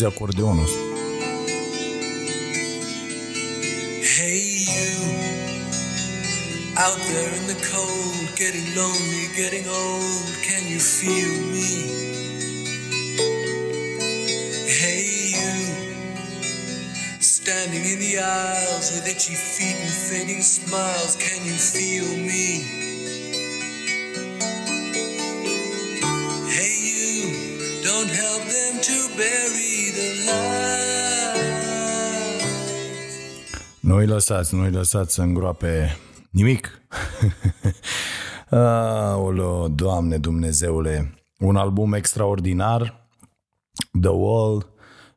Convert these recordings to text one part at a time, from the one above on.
Auzi acordeonul. Hey you, out there in the cold, getting lonely, getting old, can you feel me? Hey you, standing in the aisles with itchy feet and fading smiles, can you feel me? Nu-i lăsați, nu-i lăsați să îngroape nimic. Aoleo, Doamne Dumnezeule, un album extraordinar, The Wall,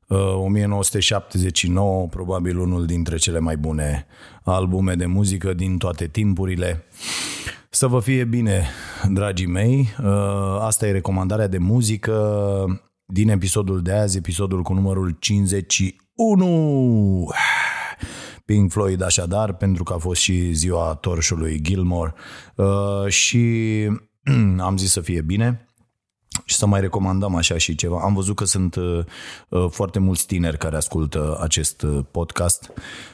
uh, 1979, probabil unul dintre cele mai bune albume de muzică din toate timpurile. Să vă fie bine, dragii mei, uh, asta e recomandarea de muzică din episodul de azi, episodul cu numărul 51. Pink Floyd așadar, pentru că a fost și ziua torșului Gilmore uh, și am zis să fie bine și să mai recomandăm așa și ceva. Am văzut că sunt uh, uh, foarte mulți tineri care ascultă acest uh, podcast,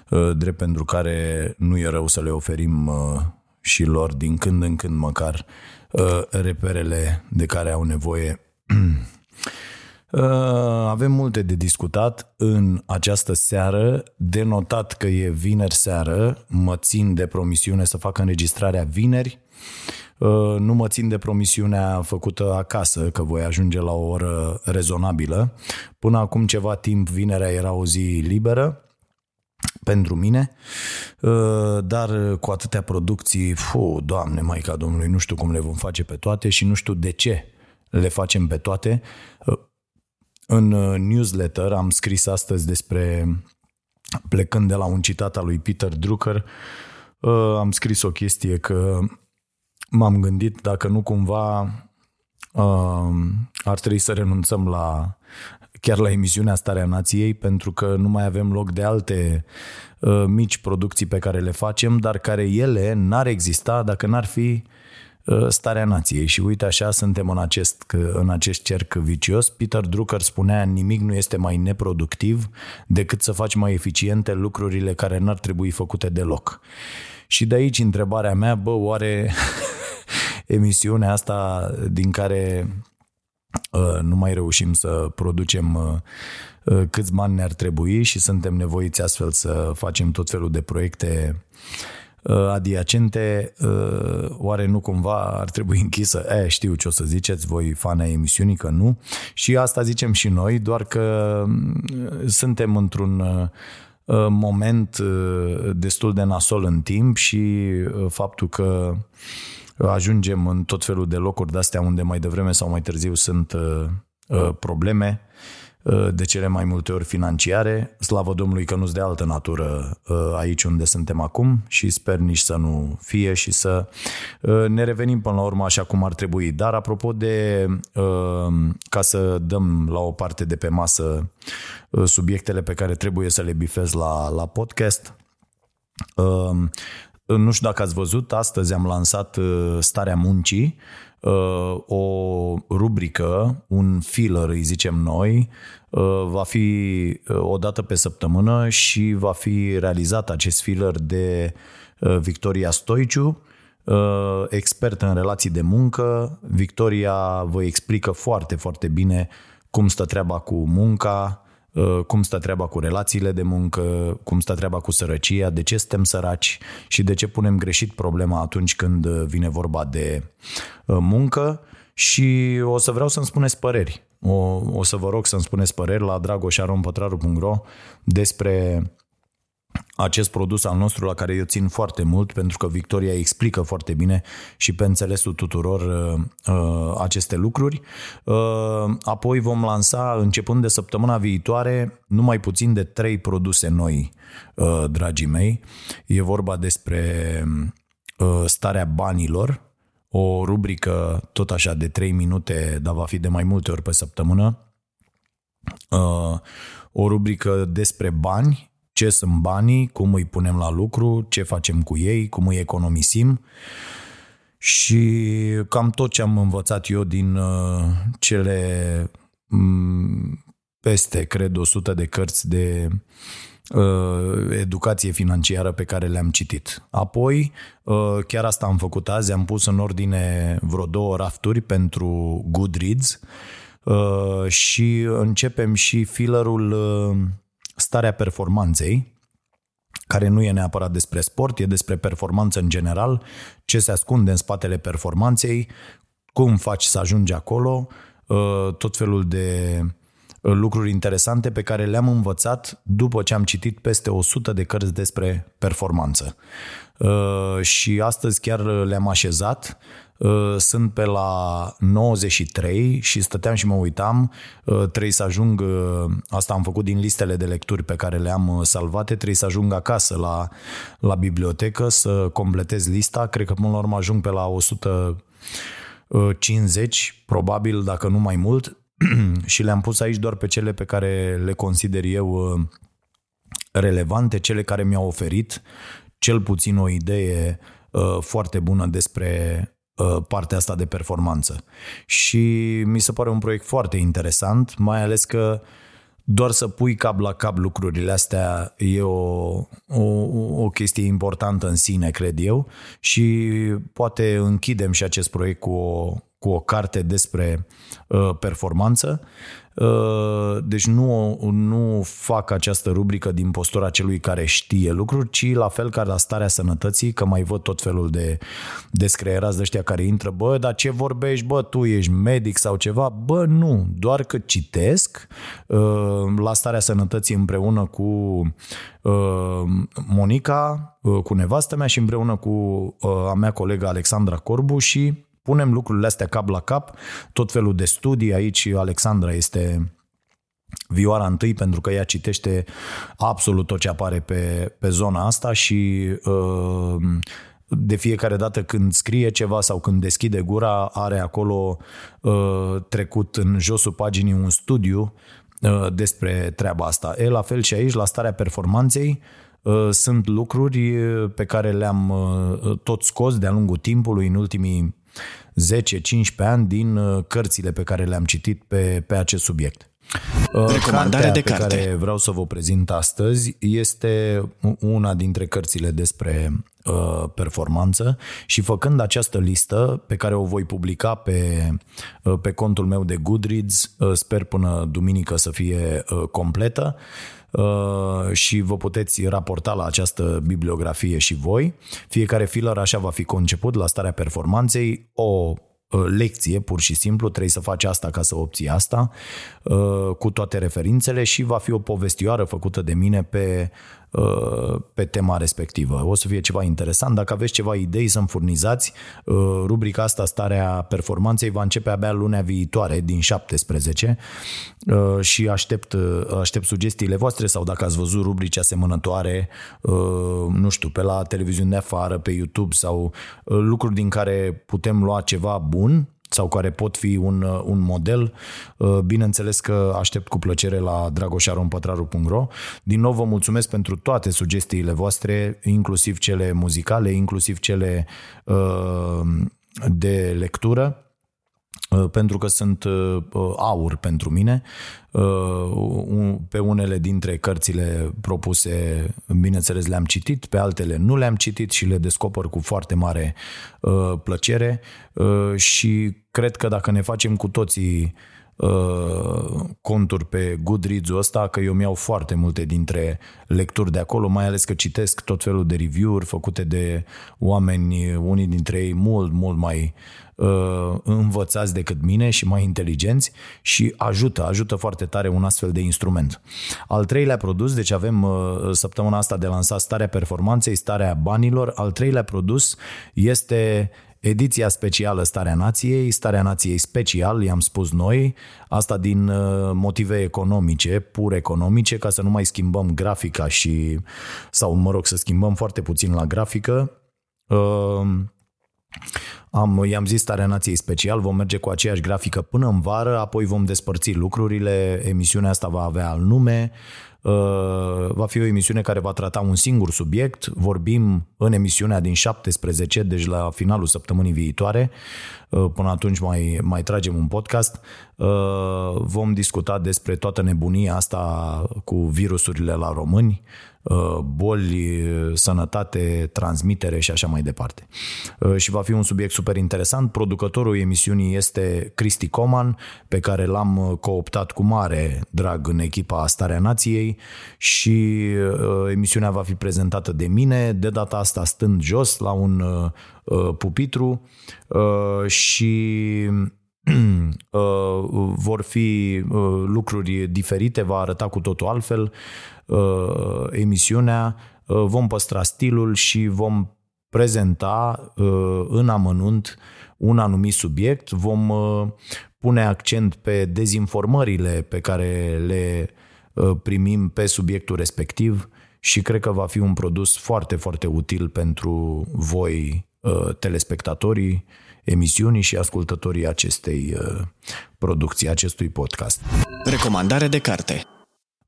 uh, drept pentru care nu e rău să le oferim uh, și lor din când în când măcar uh, reperele de care au nevoie Uh, Avem multe de discutat în această seară. De notat că e vineri seară, mă țin de promisiune să fac înregistrarea vineri. Uh, Nu mă țin de promisiunea făcută acasă, că voi ajunge la o oră rezonabilă. Până acum ceva timp, vinerea era o zi liberă pentru mine, Uh, dar cu atâtea producții, fu, doamne, Maica Domnului, nu știu cum le vom face pe toate și nu știu de ce le facem pe toate. Uh, În uh, newsletter am scris astăzi despre, plecând de la un citat al lui Peter Drucker, uh, am scris o chestie că m-am gândit dacă nu cumva uh, ar trebui să renunțăm la chiar la emisiunea Starea Nației pentru că nu mai avem loc de alte uh, mici producții pe care le facem, dar care ele n-ar exista dacă n-ar fi uh, Starea Nației. Și uite așa suntem în acest, în acest cerc vicios. Peter Drucker spunea nimic nu este mai neproductiv decât să faci mai eficiente lucrurile care n-ar trebui făcute deloc. Și de aici întrebarea mea, bă, oare emisiunea asta din care uh, nu mai reușim să producem uh, uh, câți bani ne-ar trebui și suntem nevoiți astfel să facem tot felul de proiecte uh, adiacente, uh, oare nu cumva ar trebui închisă? E, știu ce o să ziceți voi, fane ai emisiunii, că nu. Și asta zicem și noi, doar că uh, suntem într-un uh, uh, moment uh, destul de nasol în timp și uh, faptul că ajungem în tot felul de locuri de-astea unde mai devreme sau mai târziu sunt uh, uh, probleme uh, de cele mai multe ori financiare. Slavă Domnului că nu-s de altă natură uh, aici unde suntem acum și sper nici să nu fie și să uh, ne revenim până la urmă așa cum ar trebui. Dar apropo de, uh, ca să dăm la o parte de pe masă uh, subiectele pe care trebuie să le bifez la, la podcast, uh, nu știu dacă ați văzut, astăzi am lansat uh, Starea Muncii, uh, o rubrică, un filler, îi zicem noi, uh, va fi uh, o dată pe săptămână și va fi realizat acest filler de uh, Victoria Stoiciu, uh, expert în relații de muncă. Victoria vă explică foarte, foarte bine cum stă treaba cu munca, uh, cum stă treaba cu relațiile de muncă, cum stă treaba cu sărăcia, de ce suntem săraci și de ce punem greșit problema atunci când vine vorba de uh, muncă și o să vreau să-mi spuneți păreri. O, o să vă rog să-mi spuneți păreri la dragoșarompătraru.ro despre acest produs al nostru la care eu țin foarte mult pentru că Victoria explică foarte bine și pe înțelesul tuturor uh, uh, aceste lucruri. Uh, apoi vom lansa începând de săptămâna viitoare numai puțin de trei produse noi, uh, dragii mei. E vorba despre uh, starea banilor, o rubrică tot așa de 3 minute, dar va fi de mai multe ori pe săptămână. Uh, o rubrică despre bani, ce sunt banii, cum îi punem la lucru, ce facem cu ei, cum îi economisim și cam tot ce am învățat eu din uh, cele um, peste, cred, 100 de cărți de uh, educație financiară pe care le-am citit. Apoi, uh, chiar asta am făcut azi, am pus în ordine vreo două rafturi pentru Goodreads uh, și începem și fillerul uh, starea performanței, care nu e neapărat despre sport, e despre performanță în general, ce se ascunde în spatele performanței, cum faci să ajungi acolo, uh, tot felul de uh, lucruri interesante pe care le-am învățat după ce am citit peste 100 de cărți despre performanță. Uh, și astăzi chiar le-am așezat Uh, sunt pe la 93 și stăteam și mă uitam, uh, trebuie să ajung, uh, asta am făcut din listele de lecturi pe care le-am salvate, trebuie să ajung acasă la, la bibliotecă să completez lista, cred că până la urmă ajung pe la 150, probabil dacă nu mai mult, și le-am pus aici doar pe cele pe care le consider eu relevante, cele care mi-au oferit cel puțin o idee foarte bună despre Uh, partea asta de performanță. Și mi se pare un proiect foarte interesant, mai ales că doar să pui cap la cap lucrurile astea e o, o, o chestie importantă în sine, cred eu, și poate închidem și acest proiect cu o, cu o carte despre uh, performanță Uh, deci nu, nu fac această rubrică din postura celui care știe lucruri, ci la fel ca la starea sănătății, că mai văd tot felul de descreierați de ăștia care intră, bă, dar ce vorbești, bă, tu ești medic sau ceva? Bă, nu, doar că citesc uh, la starea sănătății împreună cu uh, Monica, cu nevastă mea și împreună cu a mea colegă Alexandra Corbu și punem lucrurile astea cap la cap, tot felul de studii. Aici Alexandra este vioara întâi pentru că ea citește absolut tot ce apare pe, pe zona asta și uh, de fiecare dată când scrie ceva sau când deschide gura, are acolo uh, trecut în josul paginii un studiu uh, despre treaba asta. E la fel și aici, la starea performanței, sunt lucruri pe care le-am tot scos de-a lungul timpului în ultimii 10-15 ani din uh, cărțile pe care le-am citit pe, pe acest subiect. Uh, Recomandare de pe carte. care vreau să vă prezint astăzi este una dintre cărțile despre uh, performanță și făcând această listă pe care o voi publica pe, uh, pe contul meu de Goodreads, uh, sper până duminică să fie uh, completă, Uh, și vă puteți raporta la această bibliografie și voi. Fiecare filler așa va fi conceput la starea performanței, o uh, lecție, pur și simplu, trebuie să faci asta ca să obții asta, uh, cu toate referințele și va fi o povestioară făcută de mine pe Uh, pe tema respectivă. O să fie ceva interesant. Dacă aveți ceva idei să-mi furnizați, uh, rubrica asta, Starea Performanței, va începe abia lunea viitoare, din 17 uh, și aștept, aștept sugestiile voastre sau dacă ați văzut rubrici asemănătoare, nu știu, pe la televiziune de afară, pe YouTube sau lucruri din care putem lua ceva bun sau care pot fi un, uh, un model. Uh, bineînțeles că aștept cu plăcere la dragoșarompătraru.ro. Din nou vă mulțumesc pentru toate sugestiile voastre, inclusiv cele muzicale, inclusiv cele uh, de lectură pentru că sunt aur pentru mine. Pe unele dintre cărțile propuse, bineînțeles, le-am citit, pe altele nu le-am citit și le descoper cu foarte mare plăcere și cred că dacă ne facem cu toții uh, conturi pe Goodreads-ul ăsta, că eu mi-au foarte multe dintre lecturi de acolo, mai ales că citesc tot felul de review-uri făcute de oameni, unii dintre ei mult, mult mai uh, învățați decât mine și mai inteligenți și ajută, ajută foarte tare un astfel de instrument. Al treilea produs, deci avem uh, săptămâna asta de lansat starea performanței, starea banilor, al treilea produs este ediția specială Starea Nației, Starea Nației special, i-am spus noi, asta din uh, motive economice, pur economice, ca să nu mai schimbăm grafica și, sau mă rog, să schimbăm foarte puțin la grafică. Uh, am, i-am zis Starea Nației special, vom merge cu aceeași grafică până în vară, apoi vom despărți lucrurile, emisiunea asta va avea al nume, Uh, va fi o emisiune care va trata un singur subiect. Vorbim în emisiunea din 17, deci la finalul săptămânii viitoare. Uh, până atunci mai, mai tragem un podcast. Uh, vom discuta despre toată nebunia asta cu virusurile la români, Uh, boli, sănătate, transmitere și așa mai departe. Uh, și va fi un subiect super interesant. Producătorul emisiunii este Cristi Coman, pe care l-am uh, cooptat cu mare drag în echipa Starea Nației și emisiunea va fi prezentată de mine, de data asta stând jos la un pupitru și vor fi lucruri diferite, va arăta cu totul altfel. Uh, emisiunea, uh, vom păstra stilul și vom prezenta uh, în amănunt un anumit subiect, vom pune accent pe dezinformările pe care le primim pe subiectul respectiv și cred că va fi un produs foarte, foarte util pentru voi, telespectatorii emisiunii și ascultătorii acestei producții, acestui podcast. Recomandare de carte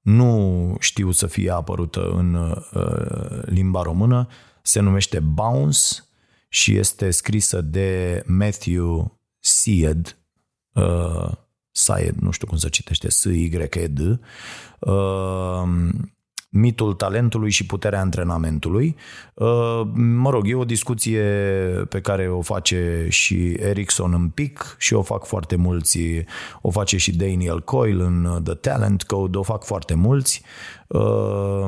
nu știu să fie apărută în uh, limba română, se numește Bounce și este scrisă de Matthew Syed, uh, Syed, nu știu cum se citește, S-Y-E-D, uh, mitul talentului și puterea antrenamentului. Uh, mă rog, e o discuție pe care o face și Ericsson în pic și o fac foarte mulți, o face și Daniel Coyle în The Talent Code, o fac foarte mulți uh,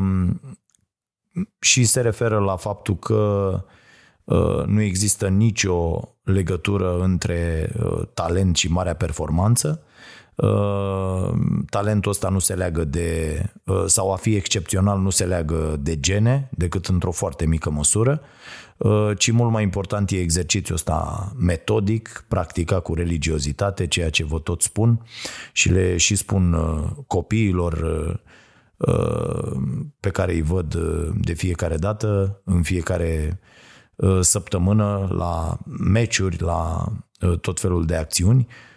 și se referă la faptul că uh, nu există nicio legătură între talent și marea performanță Uh, talentul ăsta nu se leagă de, uh, sau a fi excepțional nu se leagă de gene, decât într-o foarte mică măsură, uh, ci mult mai important e exercițiul ăsta metodic, practica cu religiozitate, ceea ce vă tot spun și le și spun copiilor pe care îi văd de fiecare dată, în fiecare săptămână, la meciuri, la tot felul de acțiuni, Uh,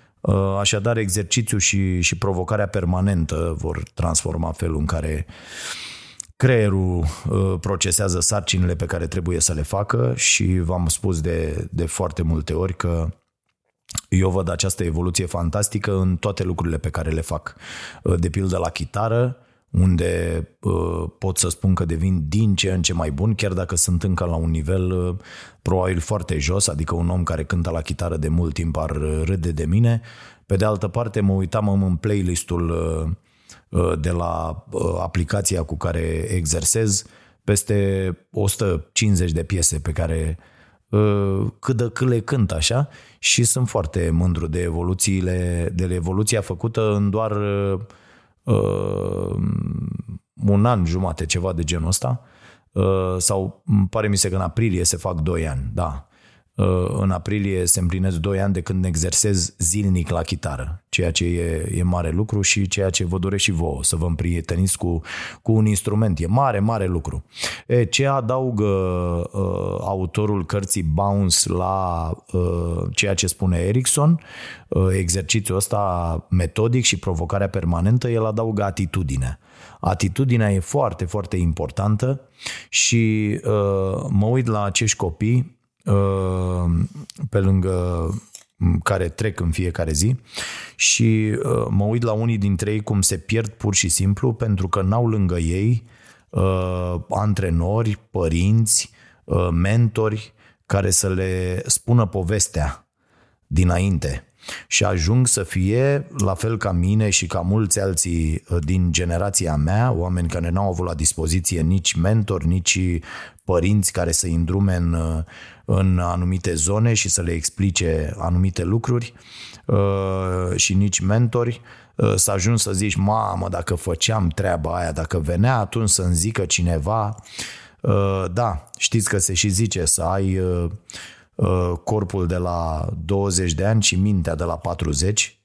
așadar, exercițiul și, și provocarea permanentă vor transforma felul în care creierul uh, procesează sarcinile pe care trebuie să le facă și v-am spus de, de foarte multe ori că eu văd această evoluție fantastică în toate lucrurile pe care le fac. Uh, de pildă la chitară, unde uh, pot să spun că devin din ce în ce mai bun, chiar dacă sunt încă la un nivel uh, probabil foarte jos, adică un om care cântă la chitară de mult timp ar uh, râde de mine. Pe de altă parte, mă uitam în playlistul uh, uh, de la uh, aplicația cu care exersez, peste 150 de piese pe care uh, cât de cât le cânt așa și sunt foarte mândru de evoluțiile, de evoluția făcută în doar uh, uh, un an jumate, ceva de genul ăsta, uh, sau îmi pare mi se că în aprilie se fac 2 ani, da. Uh, în aprilie se împlinesc 2 ani de când exersez zilnic la chitară, ceea ce e, e mare lucru și ceea ce vă doresc și vouă, să vă împrieteniți cu, cu un instrument. E mare, mare lucru. E, ce adaugă uh, autorul cărții Bounce la uh, ceea ce spune Erickson, uh, exercițiul ăsta metodic și provocarea permanentă, el adaugă atitudine. Atitudinea e foarte, foarte importantă și uh, mă uit la acești copii Uh, pe lângă care trec în fiecare zi și uh, mă uit la unii dintre ei cum se pierd pur și simplu pentru că n-au lângă ei uh, antrenori, părinți, mentori care să le spună povestea dinainte. Și ajung să fie, la fel ca mine și ca mulți alții uh, din generația mea, oameni care n-au avut la dispoziție nici mentor, nici părinți care să îndrume în, uh, în anumite zone și să le explice anumite lucruri uh, și nici mentori, să ajung să zici, mamă, dacă făceam treaba aia, dacă venea atunci să-mi zică cineva, da, știți că se și zice să ai Uh, corpul de la 20 de ani și mintea de la 40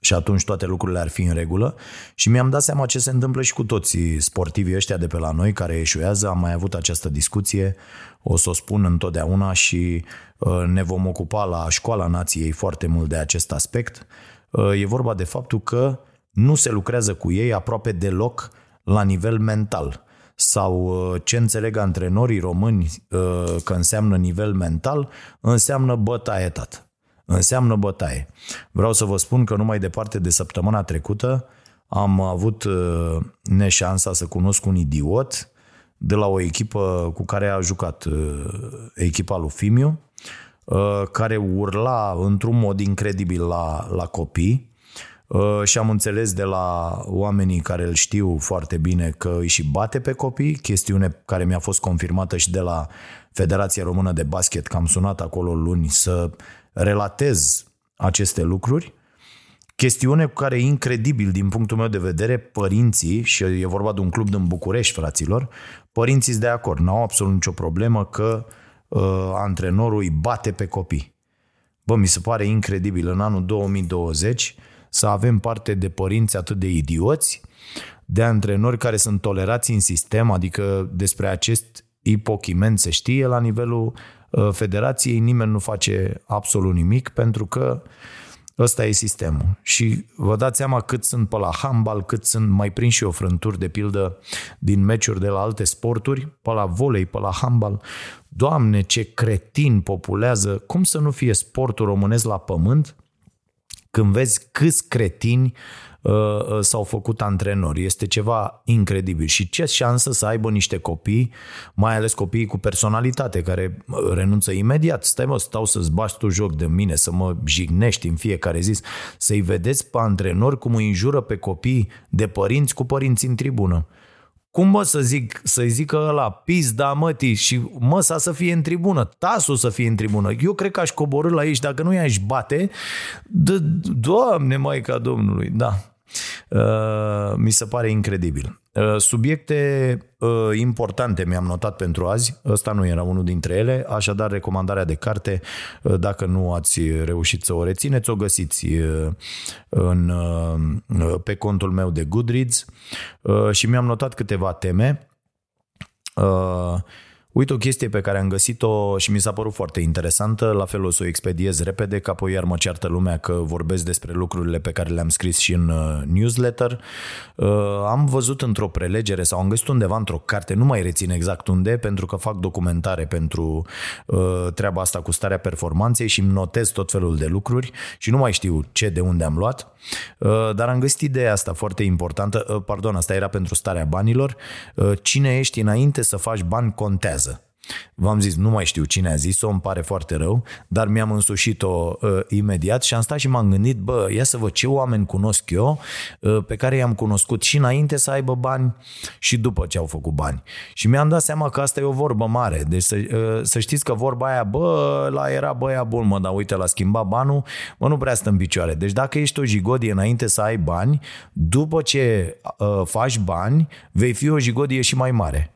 și atunci toate lucrurile ar fi în regulă și mi-am dat seama ce se întâmplă și cu toți sportivii ăștia de pe la noi care eșuează. Am mai avut această discuție, o să o spun întotdeauna și uh, ne vom ocupa la școala nației foarte mult de acest aspect. Uh, e vorba de faptul că nu se lucrează cu ei aproape deloc la nivel mental sau uh, ce înțeleg antrenorii români uh, că înseamnă nivel mental, înseamnă bătaie, tată. Înseamnă bătaie. Vreau să vă spun că numai departe de săptămâna trecută am avut uh, neșansa să cunosc un idiot de la o echipă cu care a jucat echipa lui Fimiu, care urla într-un mod incredibil la, la copii, Uh, și am înțeles de la oamenii care îl știu foarte bine că îi și bate pe copii, chestiune care mi-a fost confirmată și de la Federația Română de Basket, că am sunat acolo luni să relatez aceste lucruri. Chestiune cu care, incredibil din punctul meu de vedere, părinții, și e vorba de un club din București, fraților, părinții de acord, n-au absolut nicio problemă că uh, antrenorul îi bate pe copii. Bă, mi se pare incredibil, în anul 2020 să avem parte de părinți atât de idioți, de antrenori care sunt tolerați în sistem, adică despre acest ipochiment se știe la nivelul uh, federației, nimeni nu face absolut nimic pentru că ăsta e sistemul. Și vă dați seama cât sunt pe la handbal, cât sunt mai prin și o frânturi, de pildă, din meciuri de la alte sporturi, pe la volei, pe la handbal. Doamne, ce cretin populează! Cum să nu fie sportul românesc la pământ când vezi câți cretini uh, uh, s-au făcut antrenori. Este ceva incredibil. Și ce șansă să aibă niște copii, mai ales copiii cu personalitate, care uh, renunță imediat. Stai mă, stau să-ți bași tu joc de mine, să mă jignești în fiecare zi, să-i vedeți pe antrenori cum îi înjură pe copii de părinți cu părinți în tribună. Cum mă să zic, să-i zică ăla, pizda mătii și măsa să fie în tribună, tasul să fie în tribună. Eu cred că aș coborâ la aici, dacă nu i-aș bate, de, doamne Maica Domnului, da. Uh, mi se pare incredibil. Uh, subiecte uh, importante mi-am notat pentru azi, ăsta nu era unul dintre ele, așadar recomandarea de carte, uh, dacă nu ați reușit să o rețineți, o găsiți în, pe contul meu de Goodreads și mi-am notat câteva teme. Uite o chestie pe care am găsit-o și mi s-a părut foarte interesantă, la fel o să o expediez repede, că apoi iar mă ceartă lumea că vorbesc despre lucrurile pe care le-am scris și în uh, newsletter. Uh, am văzut într-o prelegere sau am găsit undeva într-o carte, nu mai rețin exact unde, pentru că fac documentare pentru uh, treaba asta cu starea performanței și îmi notez tot felul de lucruri și nu mai știu ce de unde am luat, dar am găsit ideea asta foarte importantă, pardon, asta era pentru starea banilor, cine ești înainte să faci bani contează contează. V-am zis, nu mai știu cine a zis-o, îmi pare foarte rău, dar mi-am însușit-o uh, imediat și am stat și m-am gândit, bă, ia să văd ce oameni cunosc eu, uh, pe care i-am cunoscut și înainte să aibă bani și după ce au făcut bani. Și mi-am dat seama că asta e o vorbă mare. Deci să, uh, să știți că vorba aia, bă, la era băia bun, mă, dar uite, la schimba banul, mă, nu prea stă în picioare. Deci dacă ești o jigodie înainte să ai bani, după ce uh, faci bani, vei fi o jigodie și mai mare.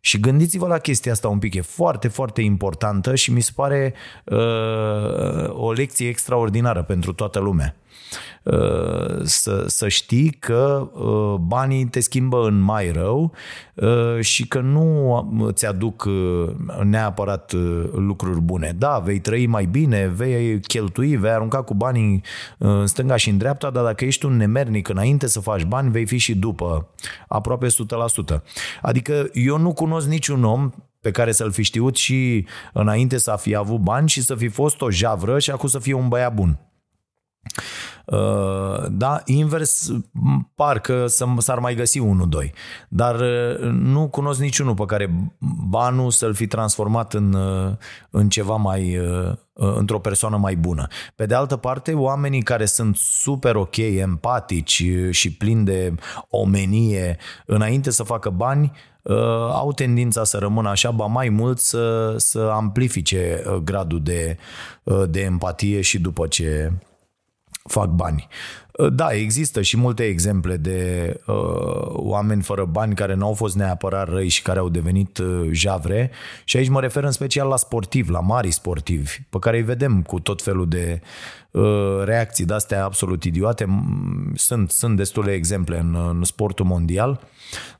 Și gândiți-vă la chestia asta un pic, e foarte, foarte importantă și mi se pare uh, o lecție extraordinară pentru toată lumea. Uh, să, să știi că uh, banii te schimbă în mai rău uh, și că nu ți aduc neapărat lucruri bune. Da, vei trăi mai bine, vei cheltui, vei arunca cu banii în stânga și în dreapta, dar dacă ești un nemernic înainte să faci bani, vei fi și după, aproape 100%. Adică eu nu cunosc niciun om pe care să-l fi știut și înainte să fi avut bani și să fi fost o javră și acum să fie un băiat bun. Uh, da, invers, parcă s-ar mai găsi unul, doi. Dar uh, nu cunosc niciunul pe care banul să-l fi transformat în, uh, în ceva mai într-o persoană mai bună. Pe de altă parte, oamenii care sunt super ok, empatici și plini de omenie înainte să facă bani, au tendința să rămână așa, ba mai mult să, să amplifice gradul de, de empatie și după ce fac bani. Uh, da, există și multe exemple de uh, oameni fără bani care nu au fost neapărat răi și care au devenit uh, javre și aici mă refer în special la sportivi, la mari sportivi, pe care îi vedem cu tot felul de uh, reacții de-astea absolut idiote. Sunt, sunt destule exemple în, în sportul mondial,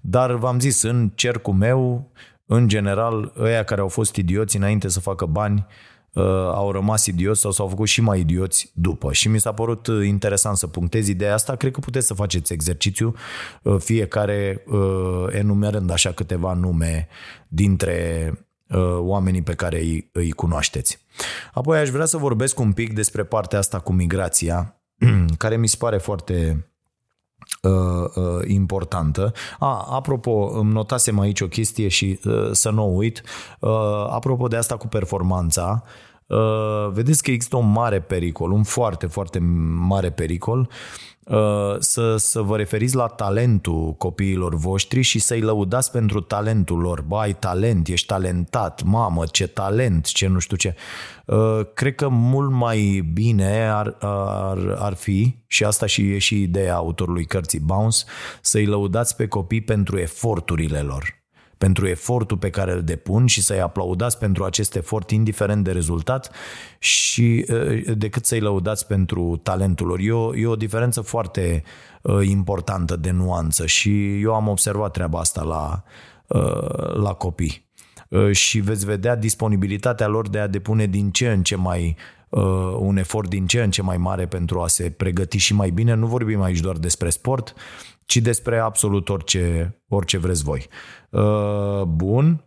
dar v-am zis, în cercul meu, în general, ăia care au fost idioți înainte să facă bani, uh, uh, au rămas idioți sau s-au făcut și mai idioți după. Și mi s-a părut uh, interesant să punctez ideea asta. Cred că puteți să faceți exercițiu uh, fiecare uh, enumerând așa câteva nume dintre uh, oamenii pe care îi, îi cunoașteți. Apoi aș vrea să vorbesc un pic despre partea asta cu migrația, care mi se pare foarte uh, uh, importantă. A, apropo, îmi notasem aici o chestie și uh, să nu uit. Uh, apropo de asta cu performanța, uh, vedeți că există un mare pericol, un foarte, foarte mare pericol Uh, să, să vă referiți la talentul copiilor voștri și să-i lăudați pentru talentul lor. Bă, ai talent, ești talentat, mamă, ce talent, ce nu știu ce. Uh, cred că mult mai bine ar, ar, ar fi, și asta și e și ideea autorului cărții Bounce, să-i lăudați pe copii pentru eforturile lor pentru efortul pe care îl depun și să-i aplaudați pentru acest efort, indiferent de rezultat, și decât să-i lăudați pentru talentul lor. E o, e o diferență foarte importantă de nuanță și eu am observat treaba asta la, la copii. Și veți vedea disponibilitatea lor de a depune din ce în ce mai un efort din ce în ce mai mare pentru a se pregăti și mai bine. Nu vorbim aici doar despre sport, ci despre absolut orice, orice vreți voi. Uh, bun.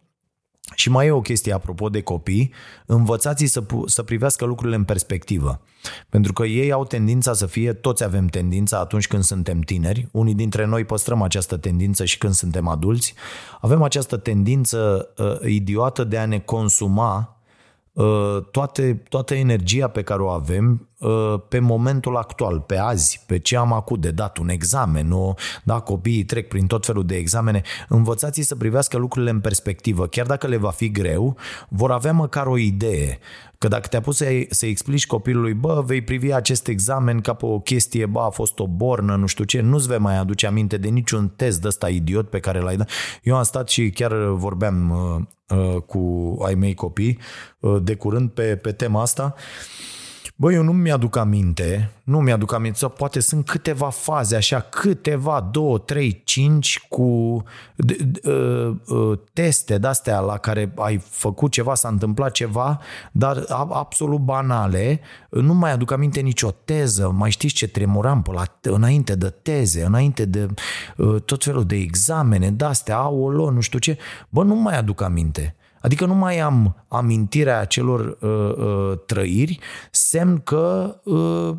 Și mai e o chestie apropo de copii, învățați să, să privească lucrurile în perspectivă. Pentru că ei au tendința să fie, toți avem tendința atunci când suntem tineri, unii dintre noi păstrăm această tendință și când suntem adulți, avem această tendință uh, idiotă de a ne consuma Uh, toate, toată energia pe care o avem uh, pe momentul actual, pe azi, pe ce am acum de dat un examen, o, da, copiii trec prin tot felul de examene, învățați să privească lucrurile în perspectivă. Chiar dacă le va fi greu, vor avea măcar o idee. Că dacă te-a pus să, să explici copilului, bă, vei privi acest examen ca pe o chestie, bă, a fost o bornă, nu știu ce, nu-ți vei mai aduce aminte de niciun test de ăsta idiot pe care l-ai dat. Eu am stat și chiar vorbeam uh, uh, cu ai mei copii uh, de curând pe, pe tema asta Bă, eu nu mi-aduc aminte, nu mi-aduc aminte, sau poate sunt câteva faze, așa, câteva, două, trei, cinci, cu de, de, uh, uh, teste de-astea la care ai făcut ceva, s-a întâmplat ceva, dar absolut banale. Nu mai aduc aminte nicio teză, mai știți ce tremuram pe la, înainte de teze, înainte de uh, tot felul de examene, de-astea, aolo, nu știu ce. Bă, nu mai aduc aminte. Adică nu mai am amintirea acelor uh, uh, trăiri, semn că uh,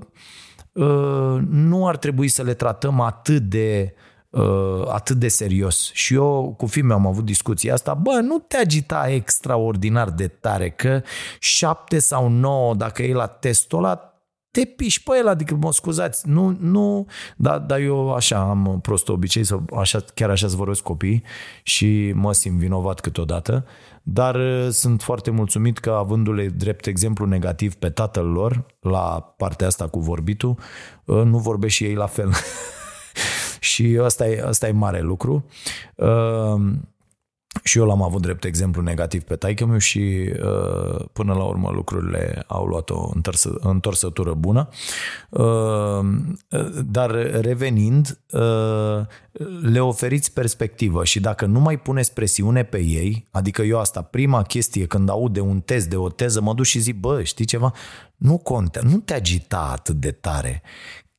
uh, nu ar trebui să le tratăm atât de uh, atât de serios. Și eu cu filme am avut discuția asta, bă, nu te agita extraordinar de tare, că șapte sau nouă, dacă e la testul ăla, te piși pe el, adică mă scuzați, nu, nu, dar da, eu așa am prost obicei, să, așa, chiar așa să vorbesc copii și mă simt vinovat câteodată, dar uh, sunt foarte mulțumit că avându-le drept exemplu negativ pe tatăl lor la partea asta cu vorbitul, uh, nu vorbește și ei la fel. și asta e, asta e mare lucru. Uh, și eu l-am avut drept exemplu negativ pe taică meu și uh, până la urmă lucrurile au luat o întorsă, întorsătură bună. Uh, dar revenind, uh, le oferiți perspectivă și dacă nu mai puneți presiune pe ei, adică eu asta, prima chestie când aud de un test, de o teză, mă duc și zic, bă, știi ceva? Nu conte, nu te agita atât de tare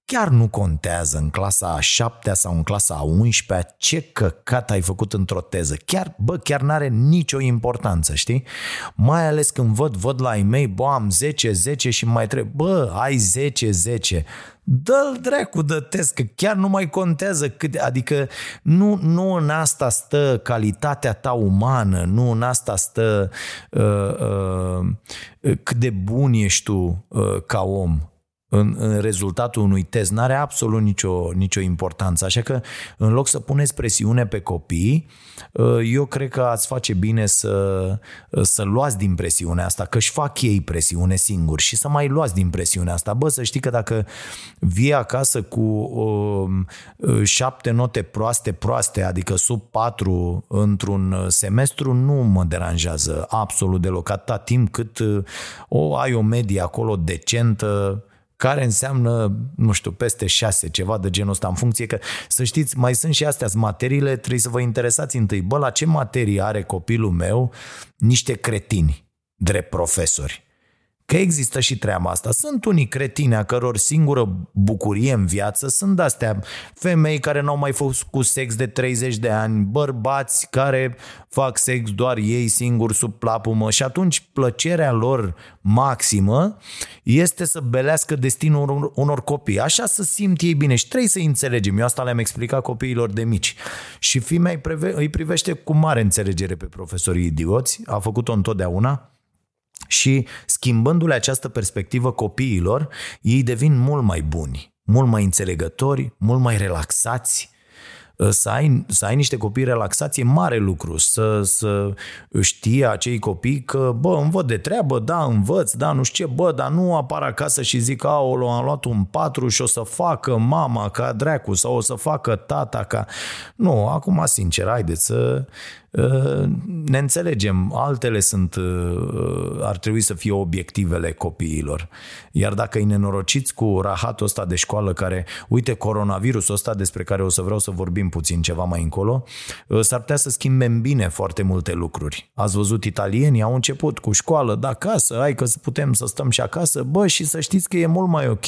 chiar nu contează în clasa a șaptea sau în clasa a 11 ce căcat ai făcut într-o teză. Chiar, bă, chiar n-are nicio importanță, știi? Mai ales când văd, văd la e-mail, bă, am 10, 10 și mai trebuie, bă, ai 10, 10 dă-l dracu de test, că chiar nu mai contează cât, adică nu, nu în asta stă calitatea ta umană, nu în asta stă uh, uh, cât de bun ești tu uh, ca om în, în rezultatul unui test n-are absolut nicio, nicio importanță. Așa că în loc să puneți presiune pe copii, uh, eu cred că ați face bine să, să luați din presiunea asta, că își fac ei presiune singuri și să mai luați din presiunea asta. Bă, să știi că dacă vii acasă cu uh, șapte note proaste, proaste, adică sub patru într-un semestru, nu mă deranjează absolut deloc. Atâta timp cât uh, o ai o medie acolo decentă, care înseamnă, nu știu, peste șase, ceva de genul ăsta, în funcție că, să știți, mai sunt și astea, materiile, trebuie să vă interesați întâi, bă, la ce materie are copilul meu niște cretini drept profesori? Că există și treaba asta. Sunt unii cretini a căror singură bucurie în viață sunt astea femei care n-au mai fost cu sex de 30 de ani, bărbați care fac sex doar ei singuri sub plapumă și atunci plăcerea lor maximă este să belească destinul unor, unor copii. Așa să simt ei bine și trebuie să înțelegem. Eu asta le-am explicat copiilor de mici. Și fimea îi privește cu mare înțelegere pe profesorii idioți, a făcut-o întotdeauna, și schimbându-le această perspectivă copiilor, ei devin mult mai buni, mult mai înțelegători, mult mai relaxați, să ai, să ai niște copii relaxați e mare lucru, să, să știe acei copii că, bă, învăț de treabă, da, învăț, da, nu știu ce, bă, dar nu apar acasă și zic, aolo, am luat un patru și o să facă mama ca dracu sau o să facă tata ca... Nu, acum, sincer, haideți să ne înțelegem, altele sunt, ar trebui să fie obiectivele copiilor. Iar dacă îi nenorociți cu rahatul ăsta de școală care, uite, coronavirusul ăsta despre care o să vreau să vorbim puțin ceva mai încolo, s-ar putea să schimbe în bine foarte multe lucruri. Ați văzut italienii, au început cu școală, da, acasă, hai că putem să stăm și acasă, bă, și să știți că e mult mai ok.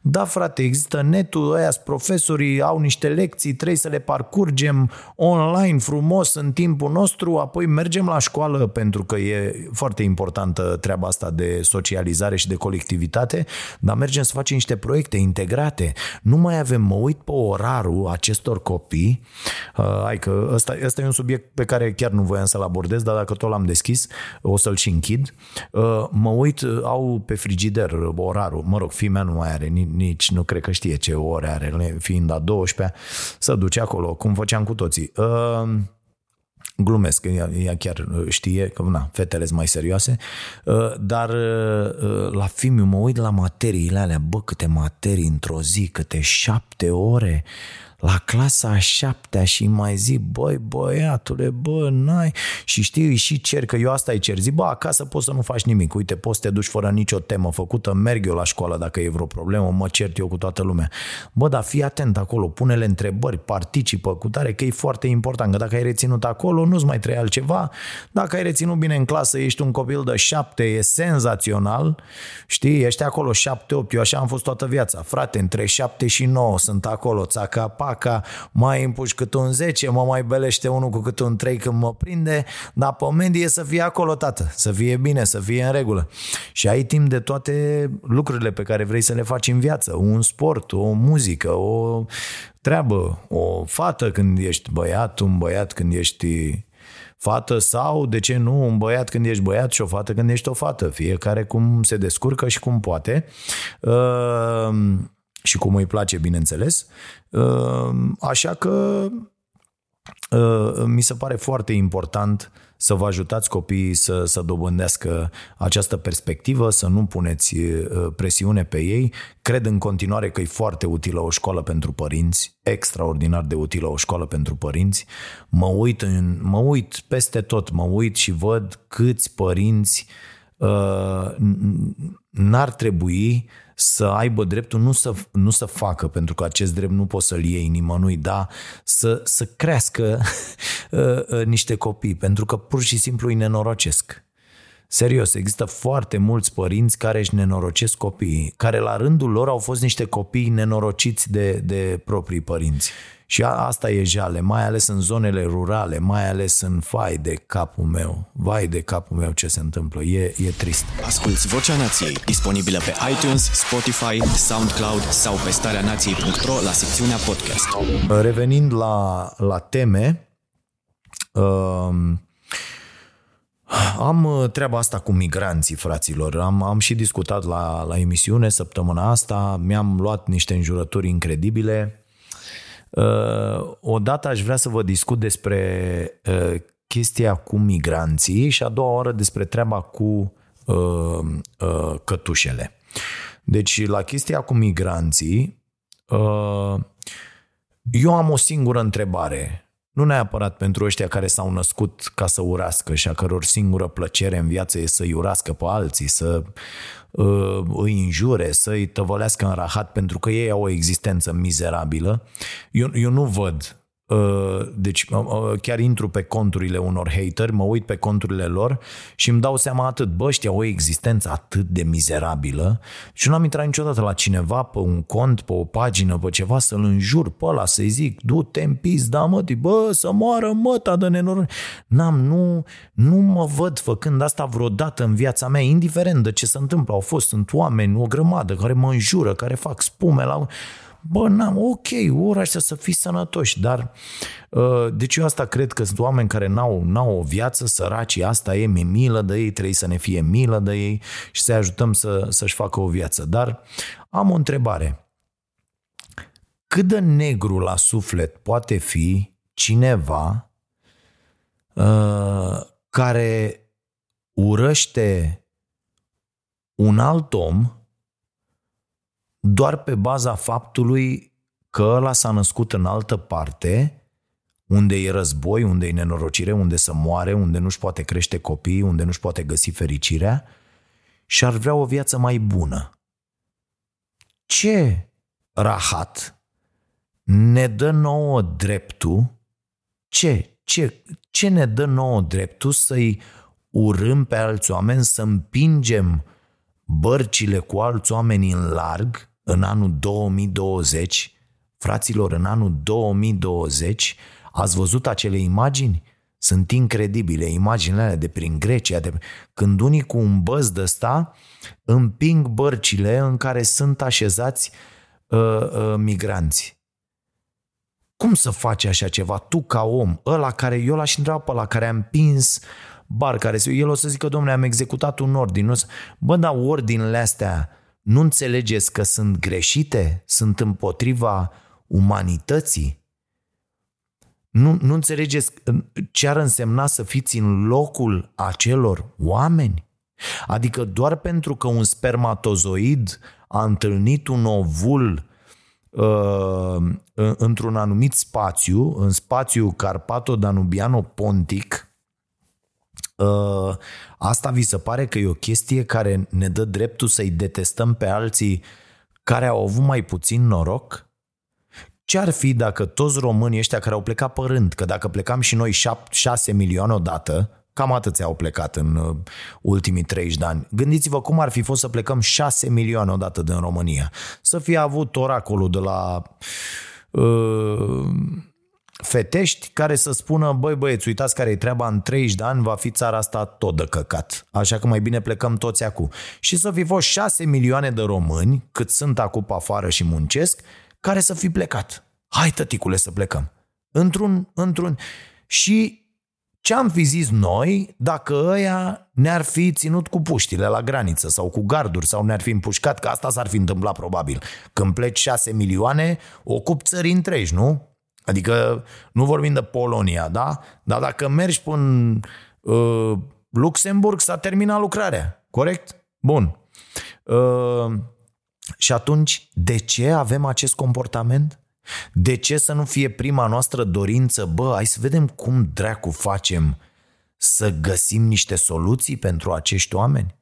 Da, frate, există netul, ăia profesorii, au niște lecții, trebuie să le parcurgem online, frumos, în timp timpul nostru, apoi mergem la școală pentru că e foarte importantă treaba asta de socializare și de colectivitate, dar mergem să facem niște proiecte integrate. Nu mai avem, mă uit pe orarul acestor copii, uh, hai că ăsta, ăsta e un subiect pe care chiar nu voiam să-l abordez, dar dacă tot l-am deschis, o să-l și închid. Uh, mă uit, au pe frigider orarul, mă rog, fimea nu mai are, nici nu cred că știe ce ore are, fiind a 12 să duce acolo, cum făceam cu toții. Uh, glumesc, ea, ea chiar uh, știe că na, fetele sunt mai serioase, uh, dar uh, la film mă uit la materiile alea, bă, câte materii într-o zi, câte șapte ore, la clasa a șaptea și mai zic, băi, băiatule, bă, n-ai... Și știi, și cer, că eu asta îi cer. Zic, bă, acasă poți să nu faci nimic. Uite, poți să te duci fără nicio temă făcută, merg eu la școală dacă e vreo problemă, mă cert eu cu toată lumea. Bă, dar fii atent acolo, pune-le întrebări, participă cu tare, că e foarte important, că dacă ai reținut acolo, nu-ți mai trebuie altceva. Dacă ai reținut bine în clasă, ești un copil de șapte, e senzațional, știi, ești acolo șapte, opt, eu așa am fost toată viața. Frate, între șapte și nouă sunt acolo, țaca faca, mai împuși cât un 10, mă mai belește unul cu cât un 3 când mă prinde, dar pe medie să fie acolo, tată, să fie bine, să fie în regulă. Și ai timp de toate lucrurile pe care vrei să le faci în viață, un sport, o muzică, o treabă, o fată când ești băiat, un băiat când ești fată sau, de ce nu, un băiat când ești băiat și o fată când ești o fată. Fiecare cum se descurcă și cum poate. Uh, și cum îi place, bineînțeles. Ehm, așa că ehm, mi se pare foarte important să vă ajutați copiii să, să dobândească această perspectivă, să nu puneți presiune pe ei. Cred în continuare că e foarte utilă o școală pentru părinți, extraordinar de utilă o școală pentru părinți. Mă uit, în, mă uit peste tot, mă uit și văd câți părinți uh, n-ar trebui să aibă dreptul nu să, nu să facă, pentru că acest drept nu poți să-l iei nimănui, da, să, să crească uh, uh, niște copii, pentru că pur și simplu îi nenorocesc. Serios, există foarte mulți părinți care își nenorocesc copiii, care la rândul lor au fost niște copii nenorociți de, de proprii părinți. Și asta e jale, mai ales în zonele rurale, mai ales în fai de capul meu. Vai de capul meu ce se întâmplă, e, e trist. Asculți Vocea Nației, disponibilă pe iTunes, Spotify, SoundCloud sau pe starea nației.ro la secțiunea podcast. Revenind la, la teme, uh, am uh, treaba asta cu migranții, fraților. Am, am și discutat la, la emisiune săptămâna asta, mi-am luat niște înjurături incredibile. Uh, odată aș vrea să vă discut despre uh, chestia cu migranții și a doua oară despre treaba cu cătușele. Deci, la chestia cu migranții, eu am o singură întrebare nu neapărat pentru ăștia care s-au născut ca să urască și a căror singură plăcere în viață e să-i urască pe alții, să uh, îi înjure, să-i tăvălească în rahat pentru că ei au o existență mizerabilă. Eu, eu nu văd Uh, deci uh, chiar intru pe conturile unor hateri, mă uit pe conturile lor și îmi dau seama atât, bă, ăștia au o existență atât de mizerabilă și nu am intrat niciodată la cineva pe un cont, pe o pagină, pe ceva, să-l înjur pe ăla, să-i zic, du-te în pis, da mă, bă, să moară măta de nenoroc. N-am, nu, nu mă văd făcând asta vreodată în viața mea, indiferent de ce se întâmplă. Au fost, sunt oameni, o grămadă care mă înjură, care fac spume la bă, n-am, ok, ora așa să fii sănătoși, dar uh, deci eu asta cred că sunt oameni care n-au, n-au o viață, săraci, asta e, mi milă de ei, trebuie să ne fie milă de ei și să ajutăm să, să-și facă o viață. Dar am o întrebare. Cât de negru la suflet poate fi cineva uh, care urăște un alt om doar pe baza faptului că ăla s-a născut în altă parte, unde e război, unde e nenorocire, unde să moare, unde nu-și poate crește copii, unde nu-și poate găsi fericirea și ar vrea o viață mai bună. Ce rahat ne dă nouă dreptul, ce, ce, ce ne dă nouă dreptul să-i urâm pe alți oameni, să împingem bărcile cu alți oameni în larg în anul 2020, fraților, în anul 2020, ați văzut acele imagini? Sunt incredibile, imaginile alea de prin Grecia, de... când unii cu un băz de ăsta împing bărcile în care sunt așezați uh, uh, migranți. Cum să faci așa ceva? Tu ca om, ăla care, eu l-aș întreba pe ăla care a împins barca, el o să zică, domnule, am executat un ordin. Bă, dar ordinele astea nu înțelegeți că sunt greșite? Sunt împotriva umanității? Nu, nu înțelegeți ce ar însemna să fiți în locul acelor oameni? Adică doar pentru că un spermatozoid a întâlnit un ovul uh, într-un anumit spațiu, în spațiu Carpato-Danubiano-Pontic, Uh, asta vi se pare că e o chestie care ne dă dreptul să-i detestăm pe alții care au avut mai puțin noroc? Ce ar fi dacă toți românii ăștia care au plecat pe rând, că dacă plecam și noi 6 milioane odată, cam atâția au plecat în uh, ultimii 30 de ani. Gândiți-vă cum ar fi fost să plecăm 6 milioane odată din România. Să fie avut oracolul de la uh, fetești care să spună, băi băieți, uitați care e treaba, în 30 de ani va fi țara asta tot de căcat. Așa că mai bine plecăm toți acum. Și să fi fost 6 milioane de români, cât sunt acum pe afară și muncesc, care să fi plecat. Hai tăticule să plecăm. Într-un, într-un... Și ce am fi zis noi dacă ăia ne-ar fi ținut cu puștile la graniță sau cu garduri sau ne-ar fi împușcat, că asta s-ar fi întâmplat probabil. Când pleci 6 milioane, ocup țări întregi, nu? Adică nu vorbim de Polonia, da? Dar dacă mergi până uh, Luxemburg, s-a terminat lucrarea. Corect? Bun. Uh, și atunci, de ce avem acest comportament? De ce să nu fie prima noastră dorință, bă, hai să vedem cum dracu facem să găsim niște soluții pentru acești oameni?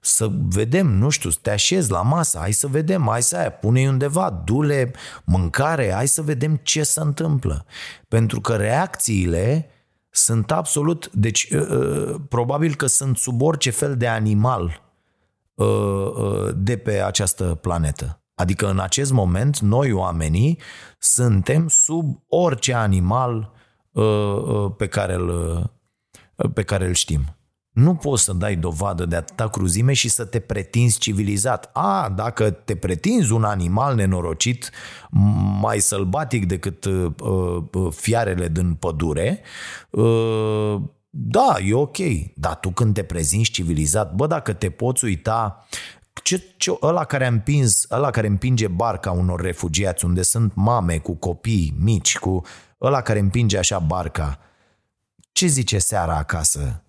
Să vedem, nu știu, să te așezi la masă, hai să vedem, hai să aia, pune-i undeva, dule mâncare, hai să vedem ce se întâmplă. Pentru că reacțiile sunt absolut, deci uh, uh, probabil că sunt sub orice fel de animal uh, de pe această planetă. Adică în acest moment noi oamenii suntem sub orice animal pe care îl, pe care îl știm. Nu poți să dai dovadă de atâta cruzime și să te pretinzi civilizat. A, dacă te pretinzi un animal nenorocit mai sălbatic decât uh, uh, fiarele din pădure, uh, da, e ok. Dar tu când te prezinți civilizat, bă, dacă te poți uita ce, ce, ăla, care a împins, ăla care împinge barca unor refugiați unde sunt mame cu copii mici, cu ăla care împinge așa barca, ce zice seara acasă?